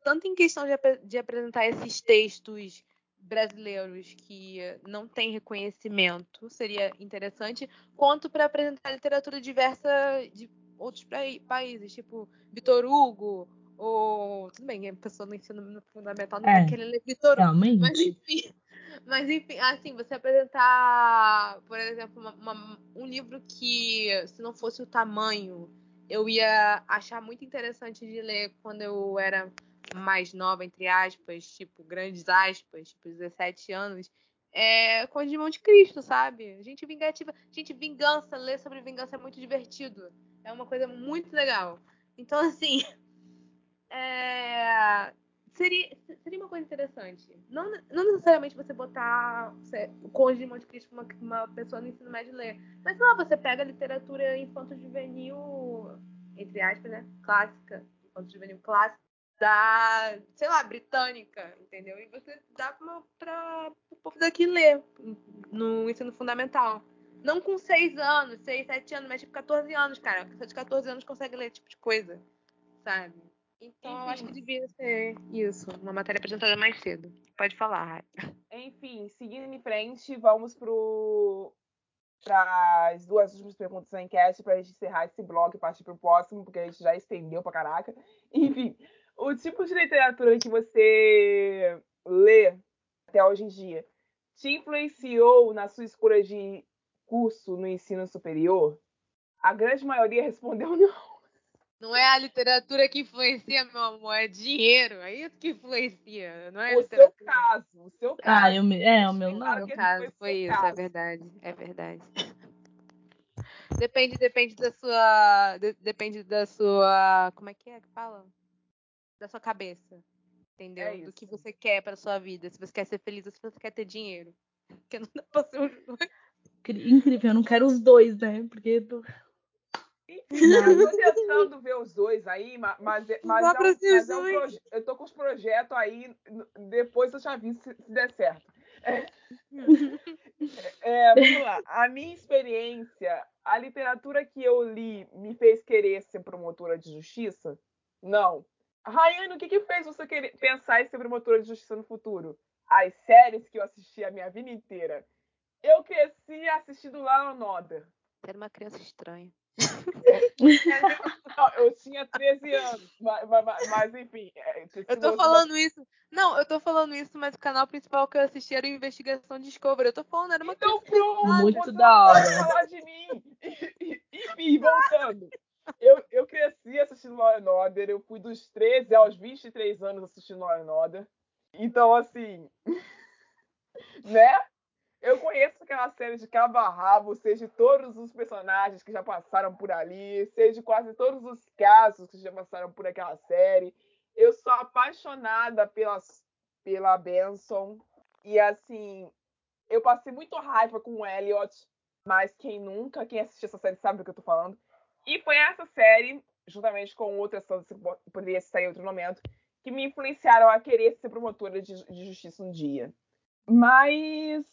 tanto em questão de, de apresentar esses textos brasileiros que não têm reconhecimento, seria interessante, quanto para apresentar literatura diversa de outros países, tipo Vitor Hugo, ou. Tudo bem, a pessoa no ensino fundamental não é, vai querer ler Vitor Realmente. Mas enfim. Mas enfim, assim, você apresentar, por exemplo, uma, uma, um livro que, se não fosse o tamanho, eu ia achar muito interessante de ler quando eu era mais nova, entre aspas, tipo, grandes aspas, tipo, 17 anos, é Conde de Monte Cristo, sabe? Gente vingativa. Gente, vingança, ler sobre vingança é muito divertido. É uma coisa muito legal. Então, assim, é, seria, seria uma coisa interessante. Não, não necessariamente você botar você, o Conde de Monte Cristo uma, uma pessoa no ensino médio ler, mas lá você pega literatura infanto-juvenil, entre aspas, né? Clássica, infanto-juvenil clássica, da, sei lá, britânica, entendeu? E você dá para o povo daqui ler no ensino fundamental. Não com 6 anos, 6, 7 anos, mas tipo 14 anos, cara. A pessoa de 14 anos consegue ler tipo de coisa, sabe? Então, Enfim. eu acho que devia ser isso, uma matéria apresentada mais cedo. Pode falar, Enfim, seguindo em frente, vamos para as duas últimas perguntas da enquete para a gente encerrar esse blog e partir para o próximo, porque a gente já estendeu para caraca. Enfim, o tipo de literatura que você lê até hoje em dia te influenciou na sua escolha de curso no ensino superior? A grande maioria respondeu não. Não é a literatura que influencia, meu amor, é dinheiro. É isso que influencia, não é o literatura. seu caso, o seu ah, caso. Ah, eu, é, o meu não. O meu caso foi isso, é caso. é verdade, é verdade. Depende, depende da sua, de, depende da sua, como é que é que fala? Da sua cabeça, entendeu? É Do que você quer para sua vida, se você quer ser feliz ou se você quer ter dinheiro. Porque não dá pra ser dois. Incrível, eu não quero os dois, né? Porque eu tô tentando ver os dois aí, mas, mas, é, mas, é, um, mas é um proje- eu tô com os projetos aí, depois eu já vi se, se der certo. É, é, vamos lá. A minha experiência, a literatura que eu li me fez querer ser promotora de justiça? Não. Rayane, o que, que fez você querer pensar em ser promotora de justiça no futuro? As séries que eu assisti a minha vida inteira. Eu cresci assistindo Law Order. Você era uma criança estranha. Não, eu tinha 13 anos, mas, mas- mas, enfim. é, se Eu tô falando isso. Não, eu tô falando isso, mas o canal principal que eu assisti era o Investigação Discovery. Eu tô falando, era uma Então criança. pronto, Muito da hora. falar de mim. Enfim, voltando. Eu, eu cresci assistindo Law and Order, eu fui dos 13 aos 23 anos assistindo Law and Order. Então, assim, né? Eu conheço aquela série de cabo a rabo, seja de todos os personagens que já passaram por ali, seja de quase todos os casos que já passaram por aquela série. Eu sou apaixonada pela, pela Benson. E, assim, eu passei muito raiva com o Elliot, mas quem nunca, quem assistiu essa série sabe do que eu tô falando. E foi essa série, juntamente com outras que poderia sair em outro momento, que me influenciaram a querer ser promotora de, de justiça um dia. Mas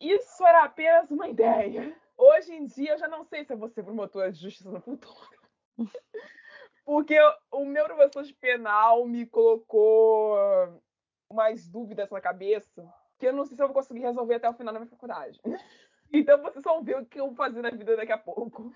isso era apenas uma ideia. Hoje em dia eu já não sei se eu vou ser promotora de justiça no futuro. Porque o meu professor de penal me colocou umas dúvidas na cabeça que eu não sei se eu vou conseguir resolver até o final da minha faculdade. Então vocês vão ver o que eu vou fazer na vida daqui a pouco.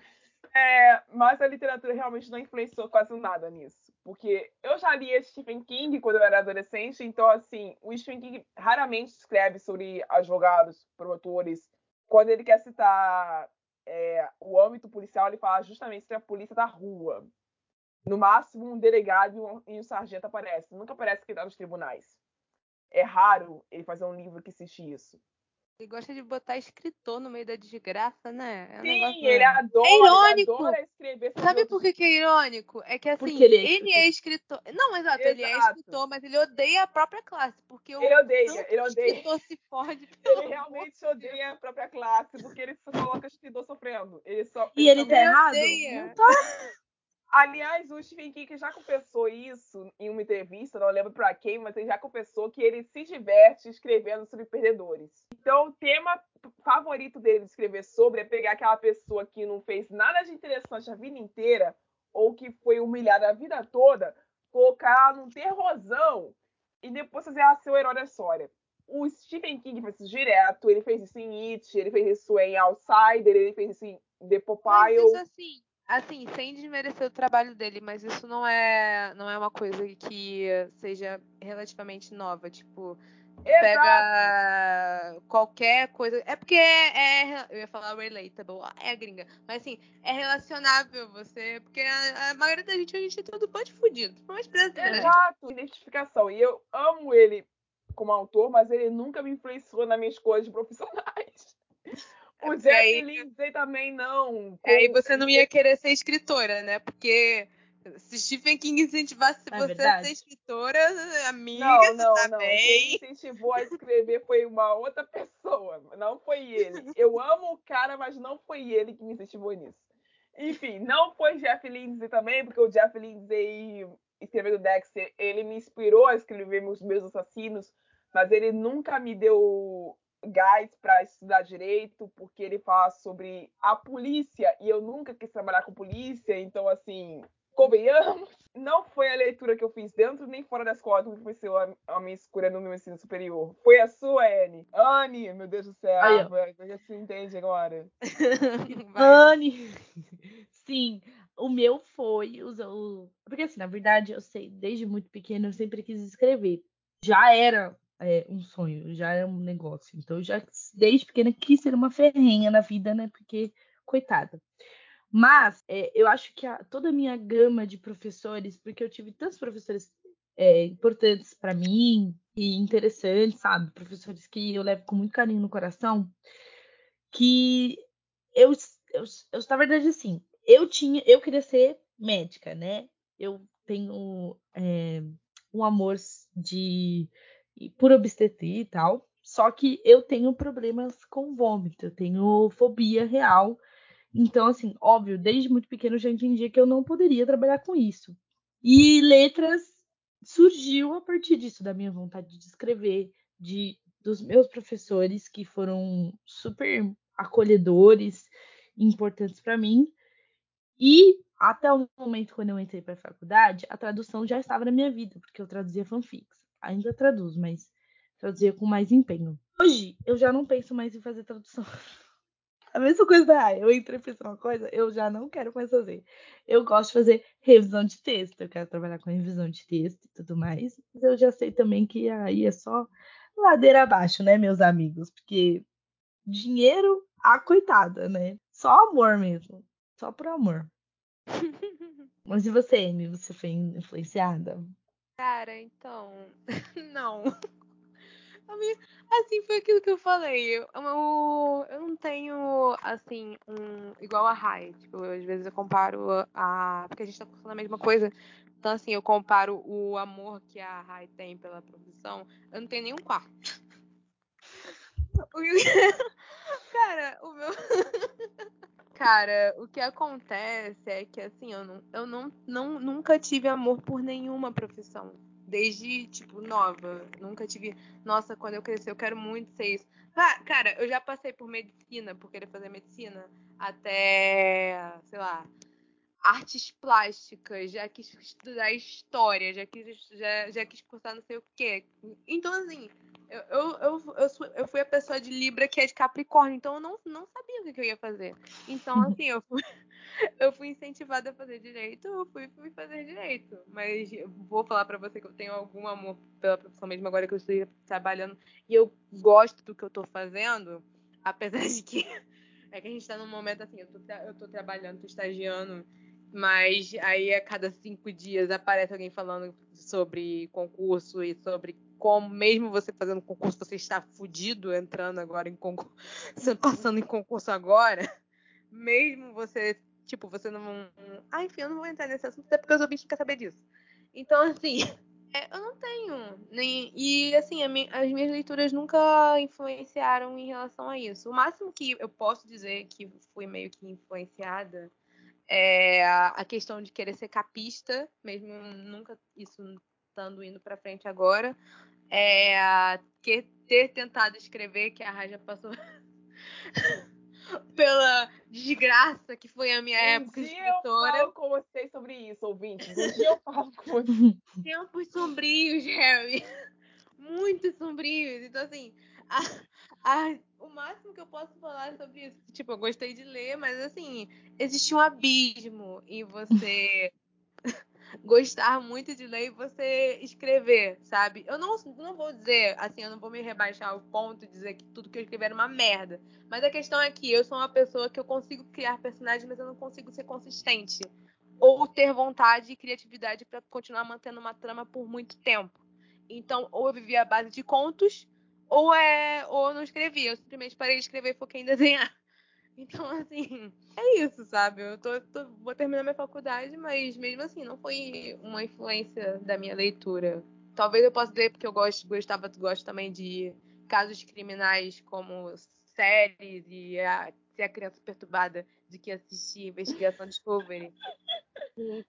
É, mas a literatura realmente não influenciou quase nada nisso. Porque eu já lia Stephen King quando eu era adolescente, então, assim, o Stephen King raramente escreve sobre advogados, promotores. Quando ele quer citar é, o âmbito policial, ele fala justamente sobre a polícia da rua. No máximo, um delegado e um, e um sargento aparecem. Nunca aparece que está nos tribunais. É raro ele fazer um livro que cite isso. Ele gosta de botar escritor no meio da desgraça, né? É um Sim, negócio- ele adora, É irônico. ele adora escrever Sabe por que, que é irônico? É que assim, Porque ele ele, é é escritor. Não, exato, ele é Exato. escritor, mas ele odeia a própria classe. Porque o Ele odeia, tanto ele odeia. escritor se fode pelo Ele realmente odeia a própria classe, porque ele só coloca escritor sofrendo. Ele só, E ele tá também- errado? odeia. Não tá. Aliás, o Stephen King já confessou isso em uma entrevista, não lembro pra quem, mas ele já confessou que ele se diverte escrevendo sobre perdedores. Então, o tema favorito dele de escrever sobre é pegar aquela pessoa que não fez nada de interessante a vida inteira, ou que foi humilhada a vida toda, colocar ela num terrorzão e depois fazer ela ser o herói da história. O Stephen King fez isso direto, ele fez isso em It, ele fez isso em Outsider, ele fez isso em The Mas Popeye. isso assim, assim, sem desmerecer o trabalho dele, mas isso não é, não é uma coisa que seja relativamente nova, tipo, Exato. pega qualquer coisa. É porque é, é- eu ia falar relatable, é gringa, mas assim, é relacionável você, porque a, a maioria da gente a gente é todo pode fudido, brasileiro. a gente Exato, identificação. E eu amo ele como autor, mas ele nunca me influenciou na minha escolha de profissionais. O porque Jeff aí- Lindsay também não. Aí Com- você não ia querer ser escritora, né? Porque se Stephen King incentivasse É você a verdade. ser escritora, amiga, Não, não, tá não. bem. Quem incentivou a escrever foi uma outra pessoa, não foi ele. Eu amo o cara, mas não foi ele que me incentivou nisso. Enfim, não foi Jeff Lindsay também, porque o Jeff Lindsay escrevendo Dexter, ele me inspirou a escrever meus meus assassinos, mas ele nunca me deu gás para estudar direito, porque ele fala sobre a polícia e eu nunca quis trabalhar com polícia, então assim, convenhamos, não foi a leitura que eu fiz dentro nem fora da escola que foi ser a, a minha escolha no meu ensino superior. Foi a sua, Anne. Anne, meu Deus do céu, Aí, você entende agora. Anne! Sim, o meu foi os- o. Porque assim, na verdade, eu sei, desde muito pequeno eu sempre quis escrever. Já era é, um sonho, já era um negócio. Então, eu já desde pequena quis ser uma ferrenha na vida, né? Porque, coitada. Mas é, eu acho que a- toda a minha gama de professores, porque eu tive tantos professores é, importantes para mim e interessantes, sabe? Professores que eu levo com muito carinho no coração, que eu, eu, eu na verdade, assim, eu tinha, eu queria ser médica, né? Eu tenho é, um amor de por obstetria e tal, só que eu tenho problemas com vômito, eu tenho fobia real. Então, assim, óbvio, desde muito pequeno eu já entendia que eu não poderia trabalhar com isso. E letras surgiu a partir disso, da minha vontade de escrever, de dos meus professores que foram super acolhedores, importantes para mim. E até o momento quando eu entrei para a faculdade, a tradução já estava na minha vida, porque eu traduzia fanfics. Ainda traduzo, mas traduzia com mais empenho. hoje eu já não penso mais em fazer tradução. A mesma coisa da eu entrei e fiz uma coisa, eu já não quero mais fazer. Eu gosto de fazer revisão de texto, eu quero trabalhar com revisão de texto e tudo mais. Mas eu já sei também que aí é só ladeira abaixo, né, meus amigos? Porque dinheiro, a coitada, né? Só amor mesmo. Só por amor. Mas e você, Amy? Você foi influenciada? Cara, então. não. Assim, foi aquilo que eu falei. Eu, eu, eu não tenho, assim, um. Igual a Rai. Tipo, às vezes eu comparo a. Porque a gente tá falando a mesma coisa. Então, assim, eu comparo o amor que a Rai tem pela profissão. Eu não tenho nenhum quarto. Cara, o meu. Cara, o que acontece é que assim, eu, não, eu não, não, nunca tive amor por nenhuma profissão. Desde, tipo, nova. Nunca tive. Nossa, quando eu crescer, eu quero muito ser isso. Ah, cara, eu já passei por medicina, por querer fazer medicina, até, sei lá, artes plásticas, já quis estudar história, já quis, já, já quis cursar não sei o quê. Então, assim, eu, eu, eu, eu, eu fui a pessoa de Libra que é de Capricórnio, então eu não, não sabia o que eu ia fazer. Então, assim, eu fui, eu fui incentivada a fazer direito, eu fui, fui fazer direito. Mas vou falar para você que eu tenho algum amor pela profissão mesmo agora que eu estou trabalhando e eu gosto do que eu tô fazendo, apesar de que é que a gente tá num momento assim, eu tô, eu tô trabalhando, tô estagiando mas aí a cada cinco dias aparece alguém falando sobre concurso e sobre como, mesmo você fazendo concurso, você está fudido entrando agora em concurso, passando em concurso agora, mesmo você, tipo, você não. Ah, enfim, eu não vou entrar nesse assunto, até porque os ouvintes não querem saber disso. Então, assim, é, eu não tenho. Nem, e, assim, as minhas leituras nunca influenciaram em relação a isso. O máximo que eu posso dizer que fui meio que influenciada é, a questão de querer ser capista, mesmo nunca isso estando indo para frente agora, é, que ter tentado escrever, que a Raja passou pela desgraça que foi a minha um época dia escritora. Eu falo com vocês sobre isso, ouvintes. Um dia eu falo com vocês. Tempos sombrios, Harry. Muito sombrios. Então, assim, a, a, o máximo que eu posso falar sobre isso, tipo, eu gostei de ler, mas assim, existe um abismo em você gostar muito de ler e você escrever, sabe? Eu não, não vou dizer, assim, eu não vou me rebaixar ao ponto de dizer que tudo que eu escrever é uma merda. Mas a questão é que eu sou uma pessoa que eu consigo criar personagens, mas eu não consigo ser consistente. Ou ter vontade e criatividade para continuar mantendo uma trama por muito tempo. Então, ou eu vivia à base de contos, ou é ou eu não escrevi. Eu simplesmente parei de escrever e foquei em desenhar. Então, assim, é isso, sabe? Eu tô, tô, vou terminar minha faculdade, mas mesmo assim, não foi uma influência da minha leitura. Talvez eu possa dizer porque eu gosto, gostava, gosto também de casos criminais como séries e a, ser a criança perturbada de que assistia Investigação Discovery.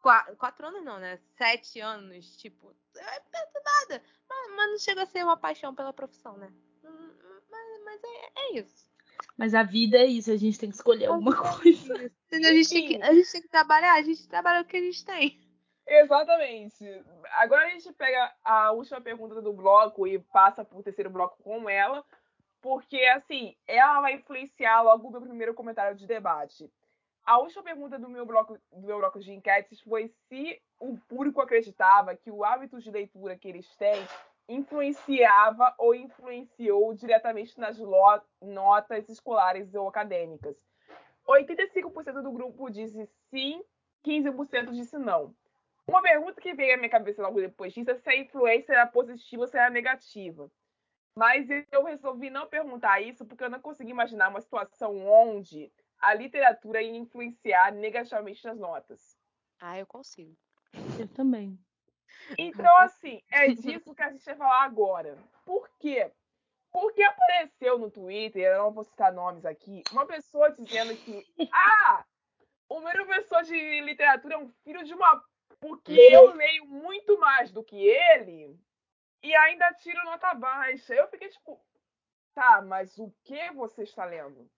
Quatro, quatro, anos não, né? Sete anos, tipo, é perturbada. Mas, mas, não chega a ser uma paixão pela profissão, né? Hum, mas, mas é, é isso. Mas a vida é isso, a gente tem que escolher alguma coisa. A gente, tem que, a gente tem que trabalhar, a gente trabalha o que a gente tem. Exatamente. Agora a gente pega a última pergunta do bloco e passa para o terceiro bloco com ela, porque assim, ela vai influenciar logo no primeiro comentário de debate. A última pergunta do meu bloco, do meu bloco de enquetes foi se o público acreditava que o hábito de leitura que eles têm influenciava ou influenciou diretamente nas notas escolares ou acadêmicas. 85% do grupo disse sim, 15% disse não. Uma pergunta que veio à minha cabeça logo depois disso é se a influência era positiva ou se era negativa. Mas eu resolvi não perguntar isso porque eu não consegui imaginar uma situação onde a literatura ia influenciar negativamente nas notas. Ah, eu consigo. Eu também. Então, assim, é disso que a gente vai falar agora. Por quê? Porque apareceu no Twitter, eu não vou citar nomes aqui, uma pessoa dizendo que, ah, o meu professor de literatura é um filho de uma. Porque eu leio muito mais do que ele e ainda tiro nota baixa. Eu fiquei tipo, tá, mas o que você está lendo?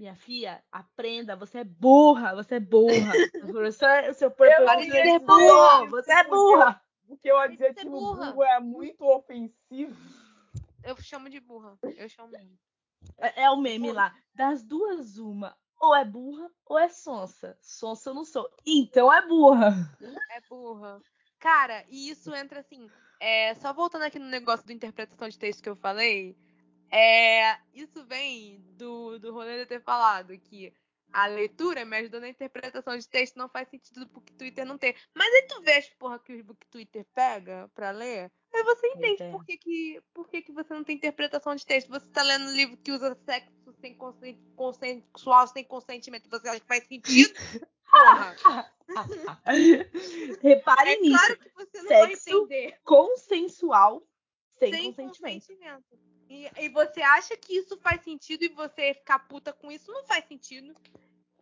Minha filha, aprenda, você é burra, você é burra. O professor, o seu professor é burra, você é burra. Porque o adjetivo burro é muito ofensivo. eu chamo de burra. Eu chamo. É, é o meme lá. Das duas, uma. Ou é burra ou é sonsa. Sonsa eu não sou. Então é burra. É burra. Cara, e isso entra assim. É, só voltando aqui no negócio da interpretação de texto que eu falei. É, isso vem do, do rolê ter falado que a leitura me ajudou na interpretação de texto, não faz sentido do Book Twitter não ter. Mas aí tu vê as porra que o Book Twitter pega pra ler, aí você entende por, que, que, por que, que você não tem interpretação de texto. Você tá lendo um livro que usa sexo sem consen- consensual, sem consentimento, você acha que faz sentido? Porra! Repare É nisso. claro que você não vai Sexo entender. Consensual sem, sem consentimento. consentimento. E, e você acha que isso faz sentido e você ficar puta com isso não faz sentido.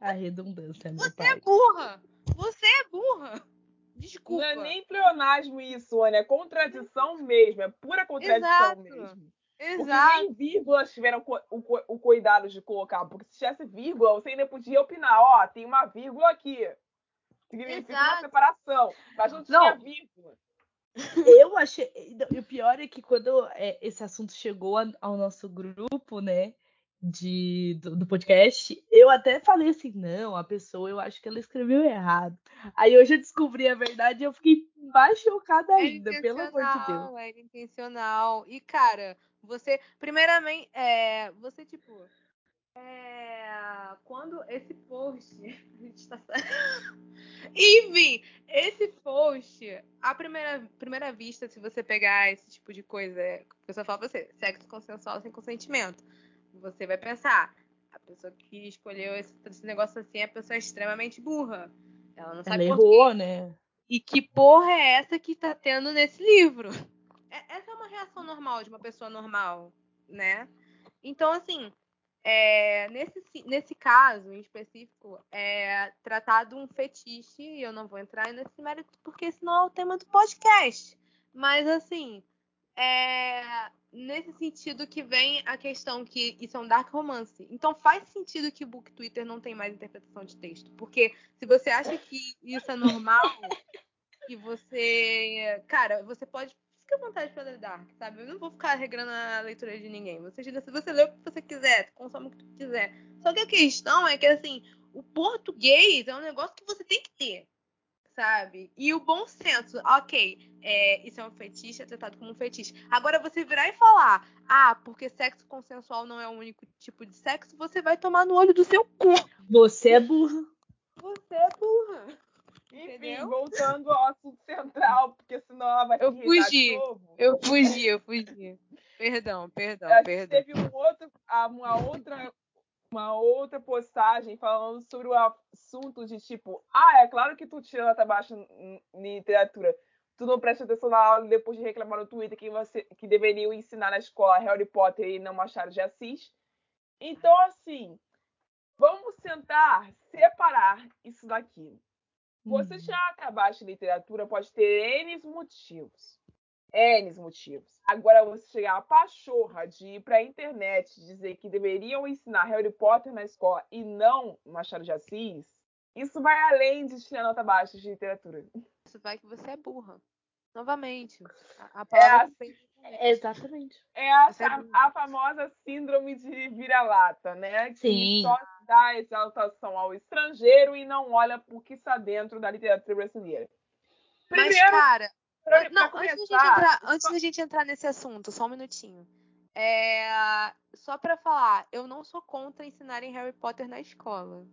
A redundância, meu Você é pai. burra! Você é burra! Desculpa. Não é nem pleonasmo isso, Ana. É contradição mesmo. É pura contradição Exato. mesmo. Porque Exato. nem vírgulas tiveram o, co- o cuidado de colocar. Porque se tivesse vírgula, você ainda podia opinar. Ó, tem uma vírgula aqui. Significa uma Exato. separação. Mas não tinha Não. vírgula. Eu achei. E o pior é que quando é, esse assunto chegou ao nosso grupo, né? De, do, do podcast, eu até falei assim, não, a pessoa eu acho que ela escreveu errado. Aí hoje eu descobri a verdade e eu fiquei mais chocada Era ainda, pelo amor de Deus. era intencional. E, cara, você, primeiramente, é, você, tipo, é, quando esse post, a gente tá... Enfim, esse post, à primeira, primeira vista, se você pegar esse tipo de coisa, a pessoa fala pra você, sexo consensual sem consentimento, você vai pensar, a pessoa que escolheu esse, esse negócio assim é a pessoa extremamente burra. Ela não Ela sabe por quê. errou, né? E que porra é essa que tá tendo nesse livro? É- essa é uma reação normal de uma pessoa normal, né? Então, assim, é, nesse, nesse caso em específico, é tratado um fetiche, e eu não vou entrar nesse mérito porque esse não é o tema do podcast. Mas, assim, é, nesse sentido que vem a questão que isso é um dark romance. Então faz sentido que o Book Twitter não tem mais interpretação de texto. Porque se você acha que isso é normal, e você. Cara, você pode. Fica à vontade pra ler Dark, sabe? Eu não vou ficar regrando a leitura de ninguém. Você, se você lê o que você quiser, consome o que você quiser. Só que a questão é que, assim, o português é um negócio que você tem que ter sabe? E o bom senso, ok, é, isso é um fetiche, é tratado como um fetiche. Agora você virar e falar, ah, porque sexo consensual não é o único tipo de sexo, você vai tomar no olho do seu cu. Você é burra. Você é burra. Enfim, Entendeu? voltando ao assunto central, porque senão ela vai Eu fugi. novo. Eu fugi, eu fugi. Perdão, perdão, A gente perdão. teve um outro, uma outra uma outra postagem falando sobre o assunto de tipo, ah, é claro que tu tira nota baixa em literatura. Tu não presta atenção na aula depois de reclamar no Twitter que você que deveriam ensinar na escola Harry Potter e não Machado de Assis. Então, assim, vamos tentar separar isso daqui. Você Uhum. já acabaste literatura pode ter N motivos. N motivos. Agora, você chegar a pachorra de ir pra internet e dizer que deveriam ensinar Harry Potter na escola e não Machado de Assis, isso vai além de tirar nota baixa de literatura. Isso vai que você é burra. Novamente. A, a É palavra assim. que tem- É, exatamente. É a, é a- a famosa síndrome de vira-lata, né? Que Sim. só dá exaltação ao estrangeiro e não olha por que está dentro da literatura brasileira. Mas, Primeiro, cara, pra, não, pra antes da, gente começar, entrar, antes da gente entrar nesse assunto, só um minutinho. É, só pra falar, eu não sou contra ensinarem Harry Potter na escola.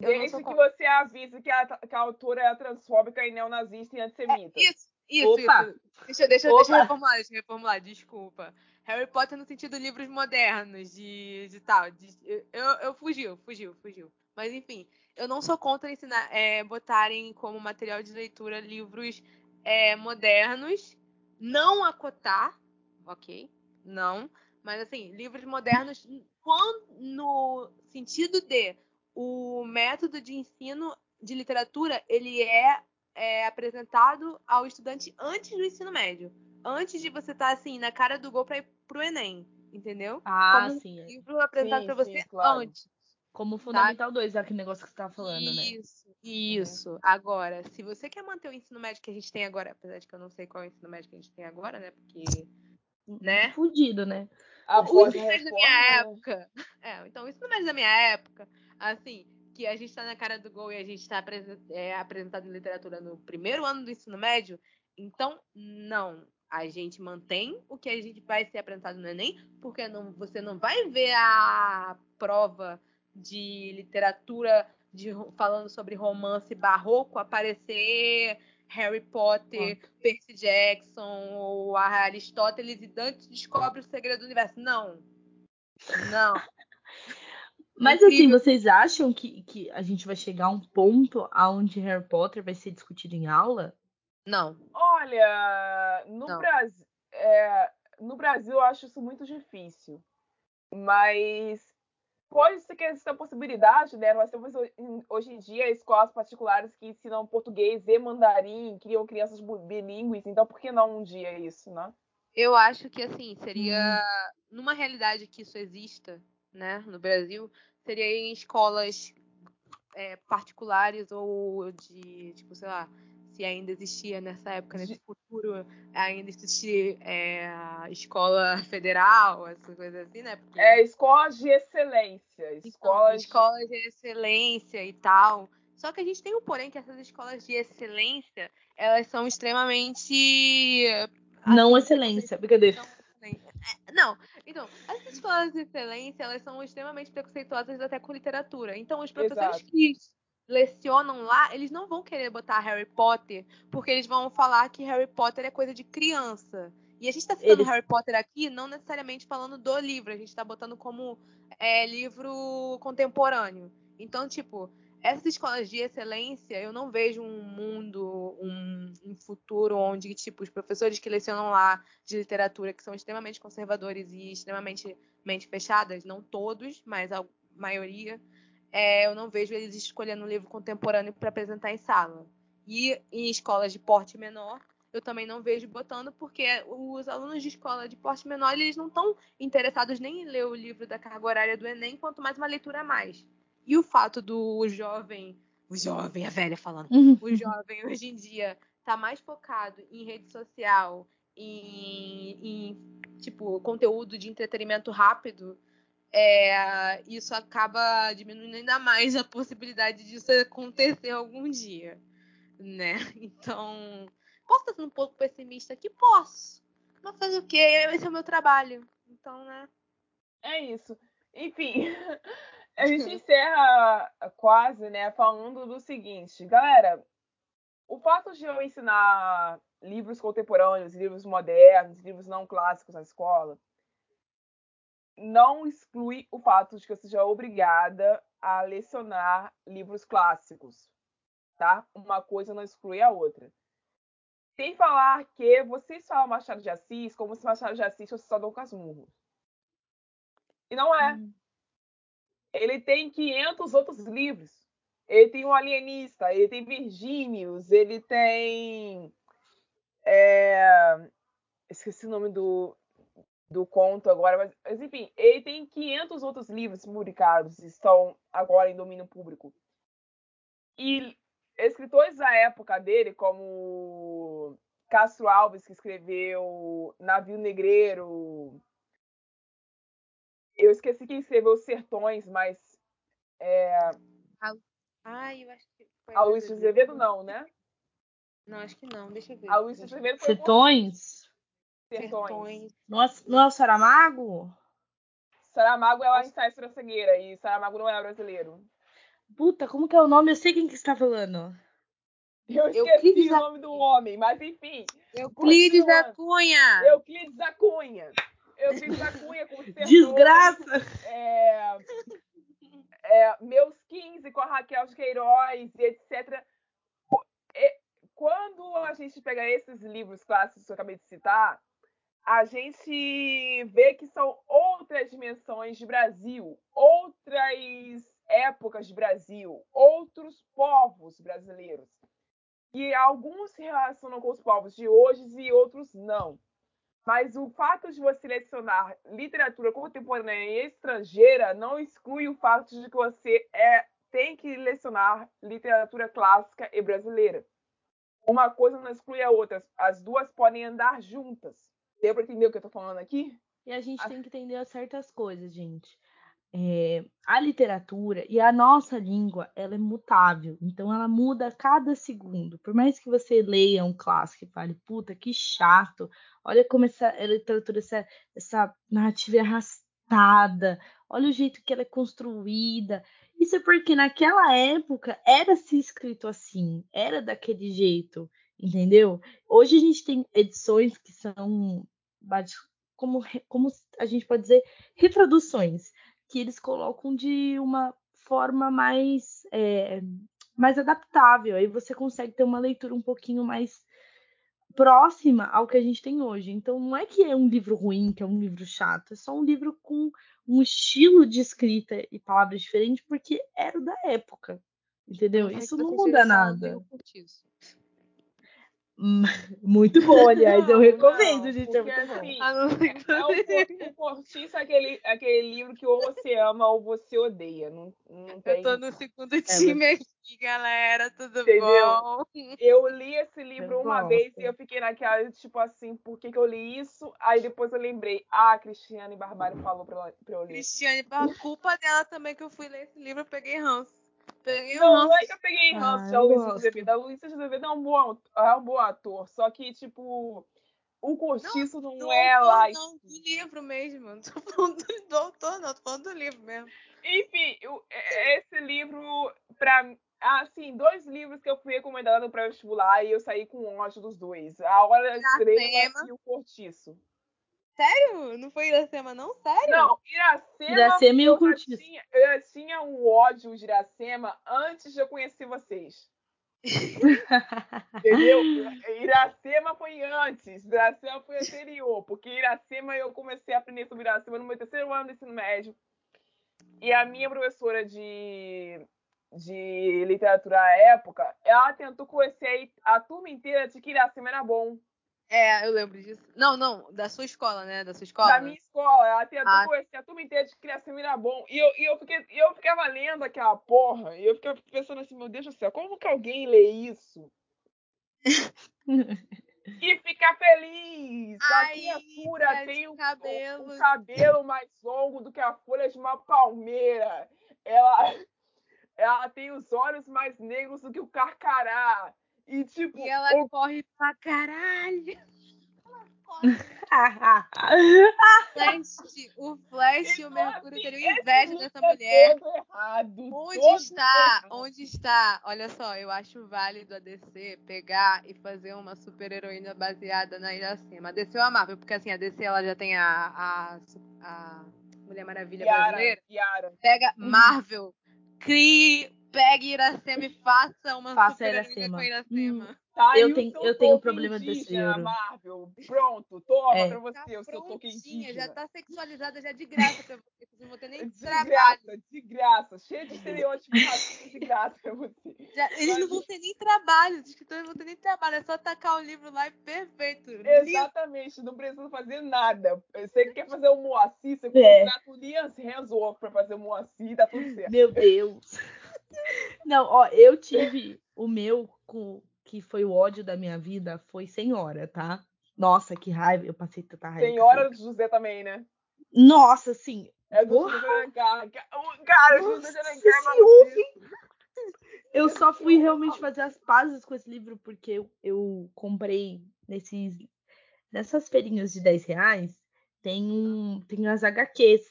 Eu Desde que contra. você avise que a, que a autora é transfóbica e neonazista e antissemita. Isso, isso, Opa. isso. Deixa, deixa, deixa eu Opa. reformular, deixa eu reformular, desculpa. Harry Potter no sentido livros modernos, de, de tal. de- eu, eu fugiu, fugiu, fugiu. Mas enfim, eu não sou contra ensinar, é, botarem como material de leitura livros é, modernos, não acotar, ok? Não. Mas assim, livros modernos quando, no sentido de o método de ensino de literatura, ele é é, apresentado ao estudante antes do ensino médio. Antes de você estar assim, na cara do gol para ir pro Enem, entendeu? Ah, Como sim. um é. livro apresentado para você claro. antes. Como Fundamental 2, é aquele negócio que você tava falando, né? Isso, isso. Agora, se você quer manter o ensino médio que a gente tem agora, apesar de que eu não sei qual é o ensino médio que a gente tem agora, né? Porque Né? Fudido, né? Após isso a não é da minha né? época. É, então isso não é da minha época. Assim, que a gente tá na cara do gol e a gente tá apresen- é, apresentado em literatura no primeiro ano do ensino médio. Então, não. A gente mantém o que a gente vai ser apresentado no Enem, porque não, você não vai ver a prova de literatura de, falando sobre romance barroco aparecer Harry Potter, Percy Jackson, ou Aristóteles e Dante descobre o segredo do universo. Não. Não. Mas assim, vocês acham que, que a gente vai chegar a um ponto onde Harry Potter vai ser discutido em aula? Não. Olha, no Não. Brasil, no Brasil eu acho isso muito difícil. Mas pode ser que exista a possibilidade, né? Nós temos ho- em- hoje em dia escolas particulares que ensinam português e mandarim, criam crianças bilíngues, então por que não um dia isso, né? Eu acho que assim, seria numa realidade que isso exista, né, no Brasil, seria em escolas é, particulares ou de, tipo, sei lá, se ainda existia nessa época, nesse futuro, ainda existir é, escola federal, essas coisas assim, né? Porque, É escolas de excelência, então, escolas escolas de excelência e tal. Só que a gente tem um porém que essas escolas de excelência, elas são extremamente Não assim, excelência, brincadeira. É, Não, então, essas escolas de excelência, elas são extremamente preconceituosas até com literatura. Então, os professores Exato. que lecionam lá, eles não vão querer botar Harry Potter, porque eles vão falar que Harry Potter é coisa de criança. E a gente tá citando Eles- Harry Potter aqui, não necessariamente falando do livro, a gente tá botando como é, livro contemporâneo. Então, tipo, essas escolas de excelência, eu não vejo um mundo, um, um futuro onde, tipo, os professores que lecionam lá de literatura, que são extremamente conservadores e extremamente mente fechadas, não todos, mas a maioria, é, eu não vejo eles escolhendo um livro contemporâneo para apresentar em sala. E em escolas de porte menor, eu também não vejo botando, porque os alunos de escola de porte menor, eles não estão interessados nem em ler o livro da carga horária do Enem, quanto mais uma leitura a mais. E o fato do jovem, o jovem, a velha falando, o jovem hoje em dia tá mais focado em rede social, em, em, tipo, conteúdo de entretenimento rápido, é, isso acaba diminuindo ainda mais a possibilidade disso acontecer algum dia, né? Então, posso estar sendo um pouco pessimista aqui? Posso. Mas fazer o quê? Esse é o meu trabalho. Então, né? É isso. Enfim, a gente encerra quase, né, falando do seguinte, galera. O fato de eu ensinar livros contemporâneos, livros modernos, livros não clássicos na escola, não exclui o fato de que eu seja obrigada a lecionar livros clássicos, tá? Uma coisa não exclui a outra. Sem falar que vocês falam Machado de Assis como se Machado de Assis fosse só Dom Casmurro. E não é. Ele tem 500 outros livros. Ele tem o Alienista, ele tem Virgínios, ele tem. é, Esqueci o nome do, do conto agora, mas, mas, enfim, ele tem 500 outros livros publicados estão agora em domínio público. E escritores da época dele, como Castro Alves, que escreveu Navio Negreiro. Eu esqueci quem escreveu Os Sertões, mas Ai, eu acho que foi a Luiz de Azevedo não, né? Não, acho que não. Deixa eu ver. A Luiz Azevedo foi por Setões? Sertões. Sertões. Nossa, não é o Saramago? Saramago é lá em Sais para Cegueira e Saramago não é brasileiro. Puta, como que é o nome? Eu sei quem que está falando. Eu esqueci Euclides o da- nome do homem, mas enfim. Euclides da. Cunha. Euclides da Cunha. Euclides da Cunha com Sertões. Desgraça! é, é, meus 15 com a Raquel de Queiroz etc. Quando a gente pega esses livros clássicos que eu acabei de citar, a gente vê que são outras dimensões de Brasil, outras épocas de Brasil, outros povos brasileiros. E alguns se relacionam com os povos de hoje e outros não. Mas o fato de você selecionar literatura contemporânea e estrangeira não exclui o fato de que você é, tem que lecionar literatura clássica e brasileira. Uma coisa não exclui a outra. As duas podem andar juntas. Deu pra entender o que eu tô falando aqui? E a gente Ah. tem que entender certas coisas, gente. É, a literatura e a nossa língua, ela é mutável. Então, ela muda a cada segundo. Por mais que você leia um clássico e fale, puta, que chato. Olha como essa literatura, essa, essa narrativa é arrastada. Olha o jeito que ela é construída. Isso é porque naquela época era se escrito assim, era daquele jeito, entendeu? Hoje a gente tem edições que são como, como a gente pode dizer, reproduções, que eles colocam de uma forma mais, é, mais adaptável. Aí você consegue ter uma leitura um pouquinho mais próxima ao que a gente tem hoje. Então não é que é um livro ruim, que é um livro chato, é só um livro com um estilo de escrita e palavras diferentes, porque era o da época. Entendeu? Não ser Isso não muda nada. de um cortiço. Hum, Muito bom, aliás, eu recomendo, não, gente, é muito bom. assim, A não ser que É o, Cortiço é aquele, aquele livro que ou você ama ou você odeia. Não, não tem... Eu tô no segundo É time aqui, galera. Tudo Entendeu? bom? Eu li esse livro Eu uma gosto. vez e eu fiquei naquela, tipo assim, por que, que eu li isso? Aí depois eu lembrei, ah, a Cristiane Barbário falou pra, pra eu ler. Cristiane, por culpa dela também que eu fui ler esse livro, eu peguei ranço. Peguei Não, não é que eu peguei ranço Ah, eu Luiz gosto. Azevedo. A Luiz Azevedo é um bom, aut- é um bom ator, só que, tipo, o Cortiço não, do é lá. não, do livro mesmo. Não tô falando do, autor, não, tô falando do livro mesmo. Enfim, eu- é- esse livro, pra assim, dois livros que eu fui recomendando para vestibular e eu saí com ódio dos dois. A Hora Estrela Iracema. e o Cortiço. Sério? Não foi Iracema, não? Sério? Não, Iracema, Iracema e o eu, tinha, eu já tinha um ódio de Iracema antes de eu conhecer vocês. Entendeu? Iracema foi antes, Iracema foi anterior, porque Iracema eu comecei a aprender sobre Iracema no meu terceiro ano do ensino médio. E a minha professora de, de literatura à época, ela tentou conhecer a turma inteira de que Iracema era bom. É, eu lembro disso. Não, não, da sua escola, né? Da sua escola. Da minha escola, ela tentou Ah. conhecer a turma inteira de que Iracema era bom. E eu, e eu, fiquei, eu ficava lendo aquela porra, e eu ficava pensando assim, meu Deus do céu, como que alguém lê isso? e fica feliz. a Ai, criatura Fred, tem o, o cabelo mais longo do que a folha de uma palmeira. Ela, ela tem os olhos mais negros do que o carcará. E tipo, E ela o- corre pra caralho. Flash, o Flash e o Então, Mercúrio assim, teriam inveja dessa é mulher. errado, Onde está? errado. Onde está? Olha só, eu acho válido a DC pegar e fazer uma super heroína baseada na Iracema. A DC ou a Marvel, porque assim, a DC ela já tem a, a, a Mulher Maravilha Yara, brasileira. Yara. Pega Uhum. Marvel, crie, pegue Iracema e faça uma Faça super Iracema. com Iracema. Tá Eu tenho- eu tenho um problema desse livro. Marvel. Pronto, toma É. pra você Tá o seu prontinha, indígena. já tá sexualizada já de graça pra você. Vocês não vão ter nem De trabalho. graça, de graça. Cheio de estereótipos racistas de graça pra você. Já- eles não vão ter nem trabalho, os escritores não vão ter nem trabalho, é só tacar o livro lá e perfeito. Livro. Exatamente, não precisa fazer nada. Você quer fazer o Moacir, você É. contrata o Liam Hemsworth pra fazer o Moacir, tá tudo certo. Meu Deus. Não, ó, eu tive o meu que foi o ódio da minha vida foi Senhora, tá? Nossa, que raiva, eu passei tanta raiva. Senhora do José também, né? Nossa, assim, É do. José. O Cara, Nossa Alencar é eu só fui realmente fazer as pazes com esse livro porque eu, eu comprei nesses nessas feirinhas de 10 reais tem um tem as HQs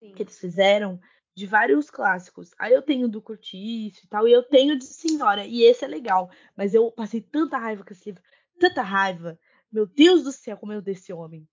Sim. que eles fizeram de vários clássicos. Aí eu tenho do Curtiço e tal, e eu tenho de Senhora, e esse é legal. Mas eu passei tanta raiva com esse livro, tanta raiva. Meu Deus do céu, como eu odeio esse homem.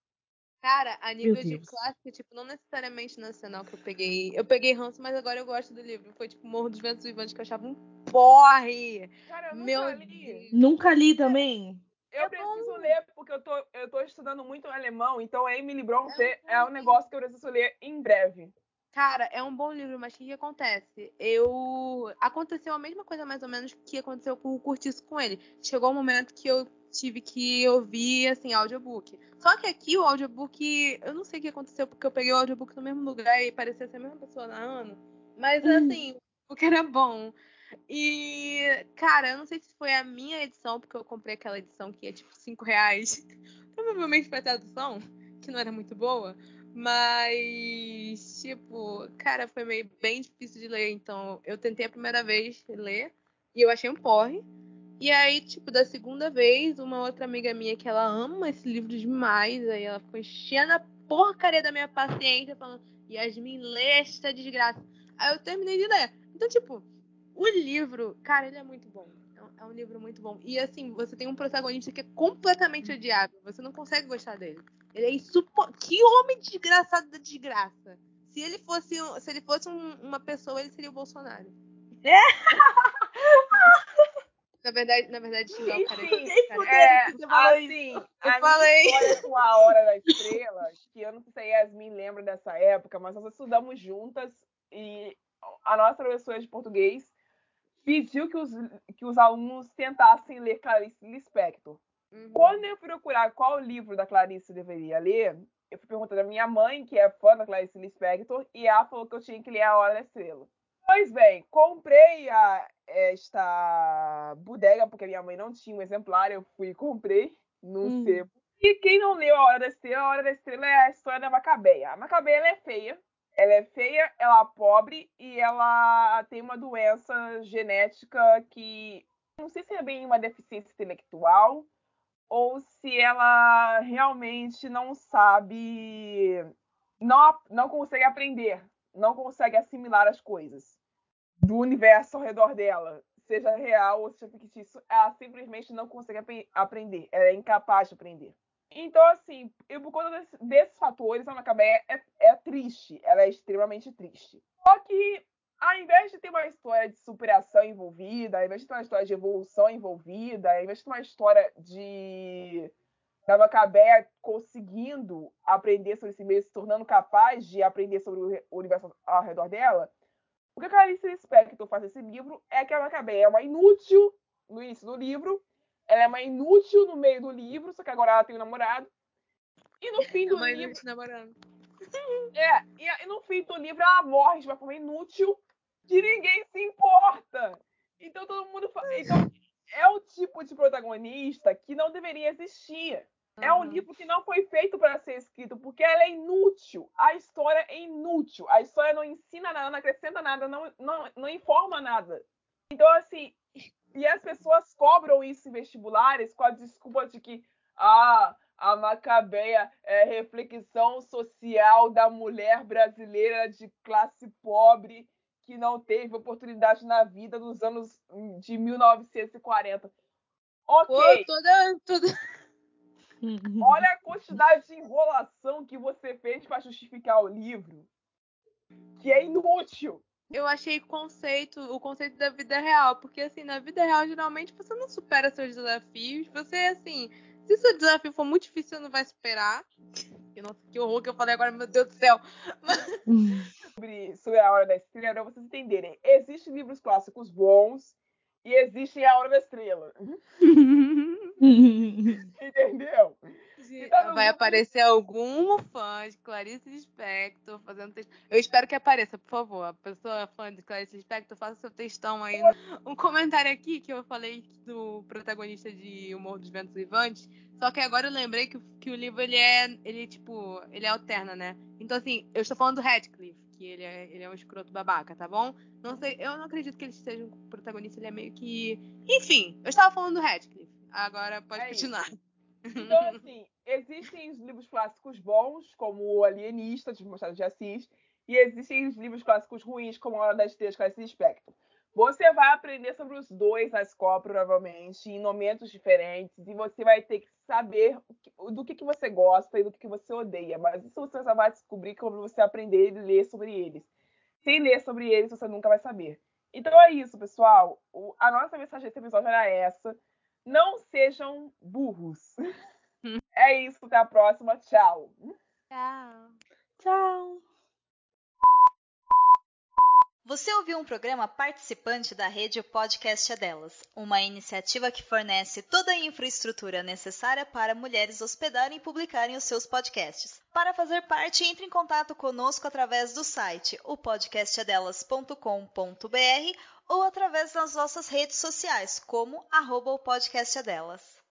Cara, a nível de clássico, tipo, não necessariamente nacional que eu peguei. Eu peguei ranço, mas agora eu gosto do livro. Foi tipo Morro dos Ventos Vivantes que eu achava um porre. Cara, eu nunca Meu li. Deus. Nunca li também. Eu É preciso ler, porque eu tô, eu tô estudando muito alemão, então a Emily Bronte É é, um negócio que eu preciso ler em breve. Cara, é um bom livro, mas o que, que acontece? Eu. Aconteceu a mesma coisa, mais ou menos, que aconteceu com o Curtiço com ele. Chegou um momento que eu tive que ouvir, assim, audiobook. Só que aqui o audiobook. Eu não sei o que aconteceu, porque eu peguei o audiobook no mesmo lugar e parecia ser a mesma pessoa na ano. Mas, Hum. assim, o que era bom. E, cara, eu não sei se foi a minha edição, porque eu comprei aquela edição que é tipo 5 reais. Provavelmente foi a tradução, que não era muito boa. Mas, tipo, cara, foi meio bem difícil de ler. Então, eu tentei a primeira vez ler e eu achei um porre. E aí, tipo, da segunda vez, uma outra amiga minha que ela ama esse livro demais, aí ela ficou enchendo a porcaria da minha paciência, falando, Yasmin, lê esta desgraça. Aí eu terminei de ler. Então, tipo, o livro, cara, ele é muito bom. É um, é livro muito bom. E assim, você tem um protagonista que é completamente odiável. Você não consegue gostar dele. Ele é insuportável. Que homem desgraçado da desgraça. Se ele fosse, se ele fosse um- uma pessoa, ele seria o Bolsonaro. Na verdade, na verdade, xingar o cara. Enfim, cara, É, assim, Eu a falei. com a Hora da Estrela, que eu não sei se a Yasmin lembra dessa época, mas nós estudamos juntas e a nossa professora de português pediu que os, que os alunos tentassem ler Clarice Lispector. Uhum. Quando eu fui procurar qual livro da Clarice eu deveria ler, eu fui perguntando à minha mãe, que é fã da Clarice Lispector, e ela falou que eu tinha que ler A Hora da Estrela. Pois bem, comprei a, esta bodega, porque minha mãe não tinha um exemplar, eu fui e comprei num Hum. sebo. E quem não leu A Hora da Estrela, A Hora da Estrela é a história da Macabeia. A Macabeia ela é feia, ela é feia, ela é pobre e ela tem uma doença genética que não sei se é bem uma deficiência intelectual ou se ela realmente não sabe, não, não consegue aprender, não consegue assimilar as coisas do universo ao redor dela, seja real ou seja fictício, ela simplesmente não consegue apre- aprender, ela é incapaz de aprender. Então, assim, eu, por conta desse- desses fatores, a Macabeia é, é triste, ela é extremamente triste. Só que, ao invés de ter uma história de superação envolvida, ao invés de ter uma história de evolução envolvida, ao invés de ter uma história de da Macabeia conseguindo aprender sobre si mesma, se tornando capaz de aprender sobre o universo ao redor dela, o que a Clarice Lispector faz nesse livro é que a Macabeia é uma inútil no início do livro, ela é uma inútil no meio do livro, só que agora ela tem um namorado. E no fim do Mãe livro, do namorando. é, e, e no fim do livro ela morre de uma forma inútil que ninguém se importa. Então todo mundo fa... Então é o tipo de protagonista que não deveria existir. É um Uhum. livro que não foi feito para ser escrito porque ela é inútil. A história é inútil. A história não ensina nada, não acrescenta nada, não, não, não informa nada. Então, assim, e as pessoas cobram isso em vestibulares com a desculpa de que ah, a Macabeia é reflexão social da mulher brasileira de classe pobre que não teve oportunidade na vida nos anos de 1940. Ok, Pô, toda, toda. olha a quantidade de enrolação que você fez para justificar o livro, que é inútil. Eu achei conceito, o conceito da vida real, porque assim, na vida real, geralmente você não supera seus desafios. Você, assim, se seu desafio for muito difícil, você não vai superar. Que, nossa, que horror que eu falei agora, meu Deus do céu. sobre, sobre a Hora da Estrela, para vocês entenderem. Existem livros clássicos bons e existe a Hora da Estrela. Entendeu? no Vai aparecer algum fã de Clarice Lispector fazendo texto. Eu espero que apareça, por favor. A pessoa fã de Clarice Lispector, faça seu textão aí. Um comentário aqui que eu falei do protagonista de O Morro dos Ventos Vivantes. Só que agora eu lembrei que, o- que o livro ele é, ele tipo, ele alterna, né? Então assim, eu estou falando do Radcliffe, que ele é, ele é um escroto babaca, tá bom? Não sei, eu não acredito que ele seja um protagonista, ele é meio que, enfim, eu estava falando do Radcliffe. Agora pode É isso. continuar. Então, assim, existem os livros clássicos bons, como O Alienista, de Machado de Assis, e existem os livros clássicos ruins, como A Hora das Estrelas, Clarice Lispector. Você vai aprender sobre os dois na escola, provavelmente, em momentos diferentes, e você vai ter que saber do que, que você gosta e do que, que você odeia. Mas isso você só vai descobrir quando você aprender e ler sobre eles. Sem ler sobre eles, você nunca vai saber. Então é isso, pessoal. O- a nossa mensagem desse episódio era essa. Não sejam burros. é isso, até a próxima. Tchau. Tchau. Tchau. Você ouviu um programa participante da rede Podcast é Delas, uma iniciativa que fornece toda a infraestrutura necessária para mulheres hospedarem e publicarem os seus podcasts. Para fazer parte, entre em contato conosco através do site opodcastadelas.com.br ou através das nossas redes sociais, como arroba o podcast é delas.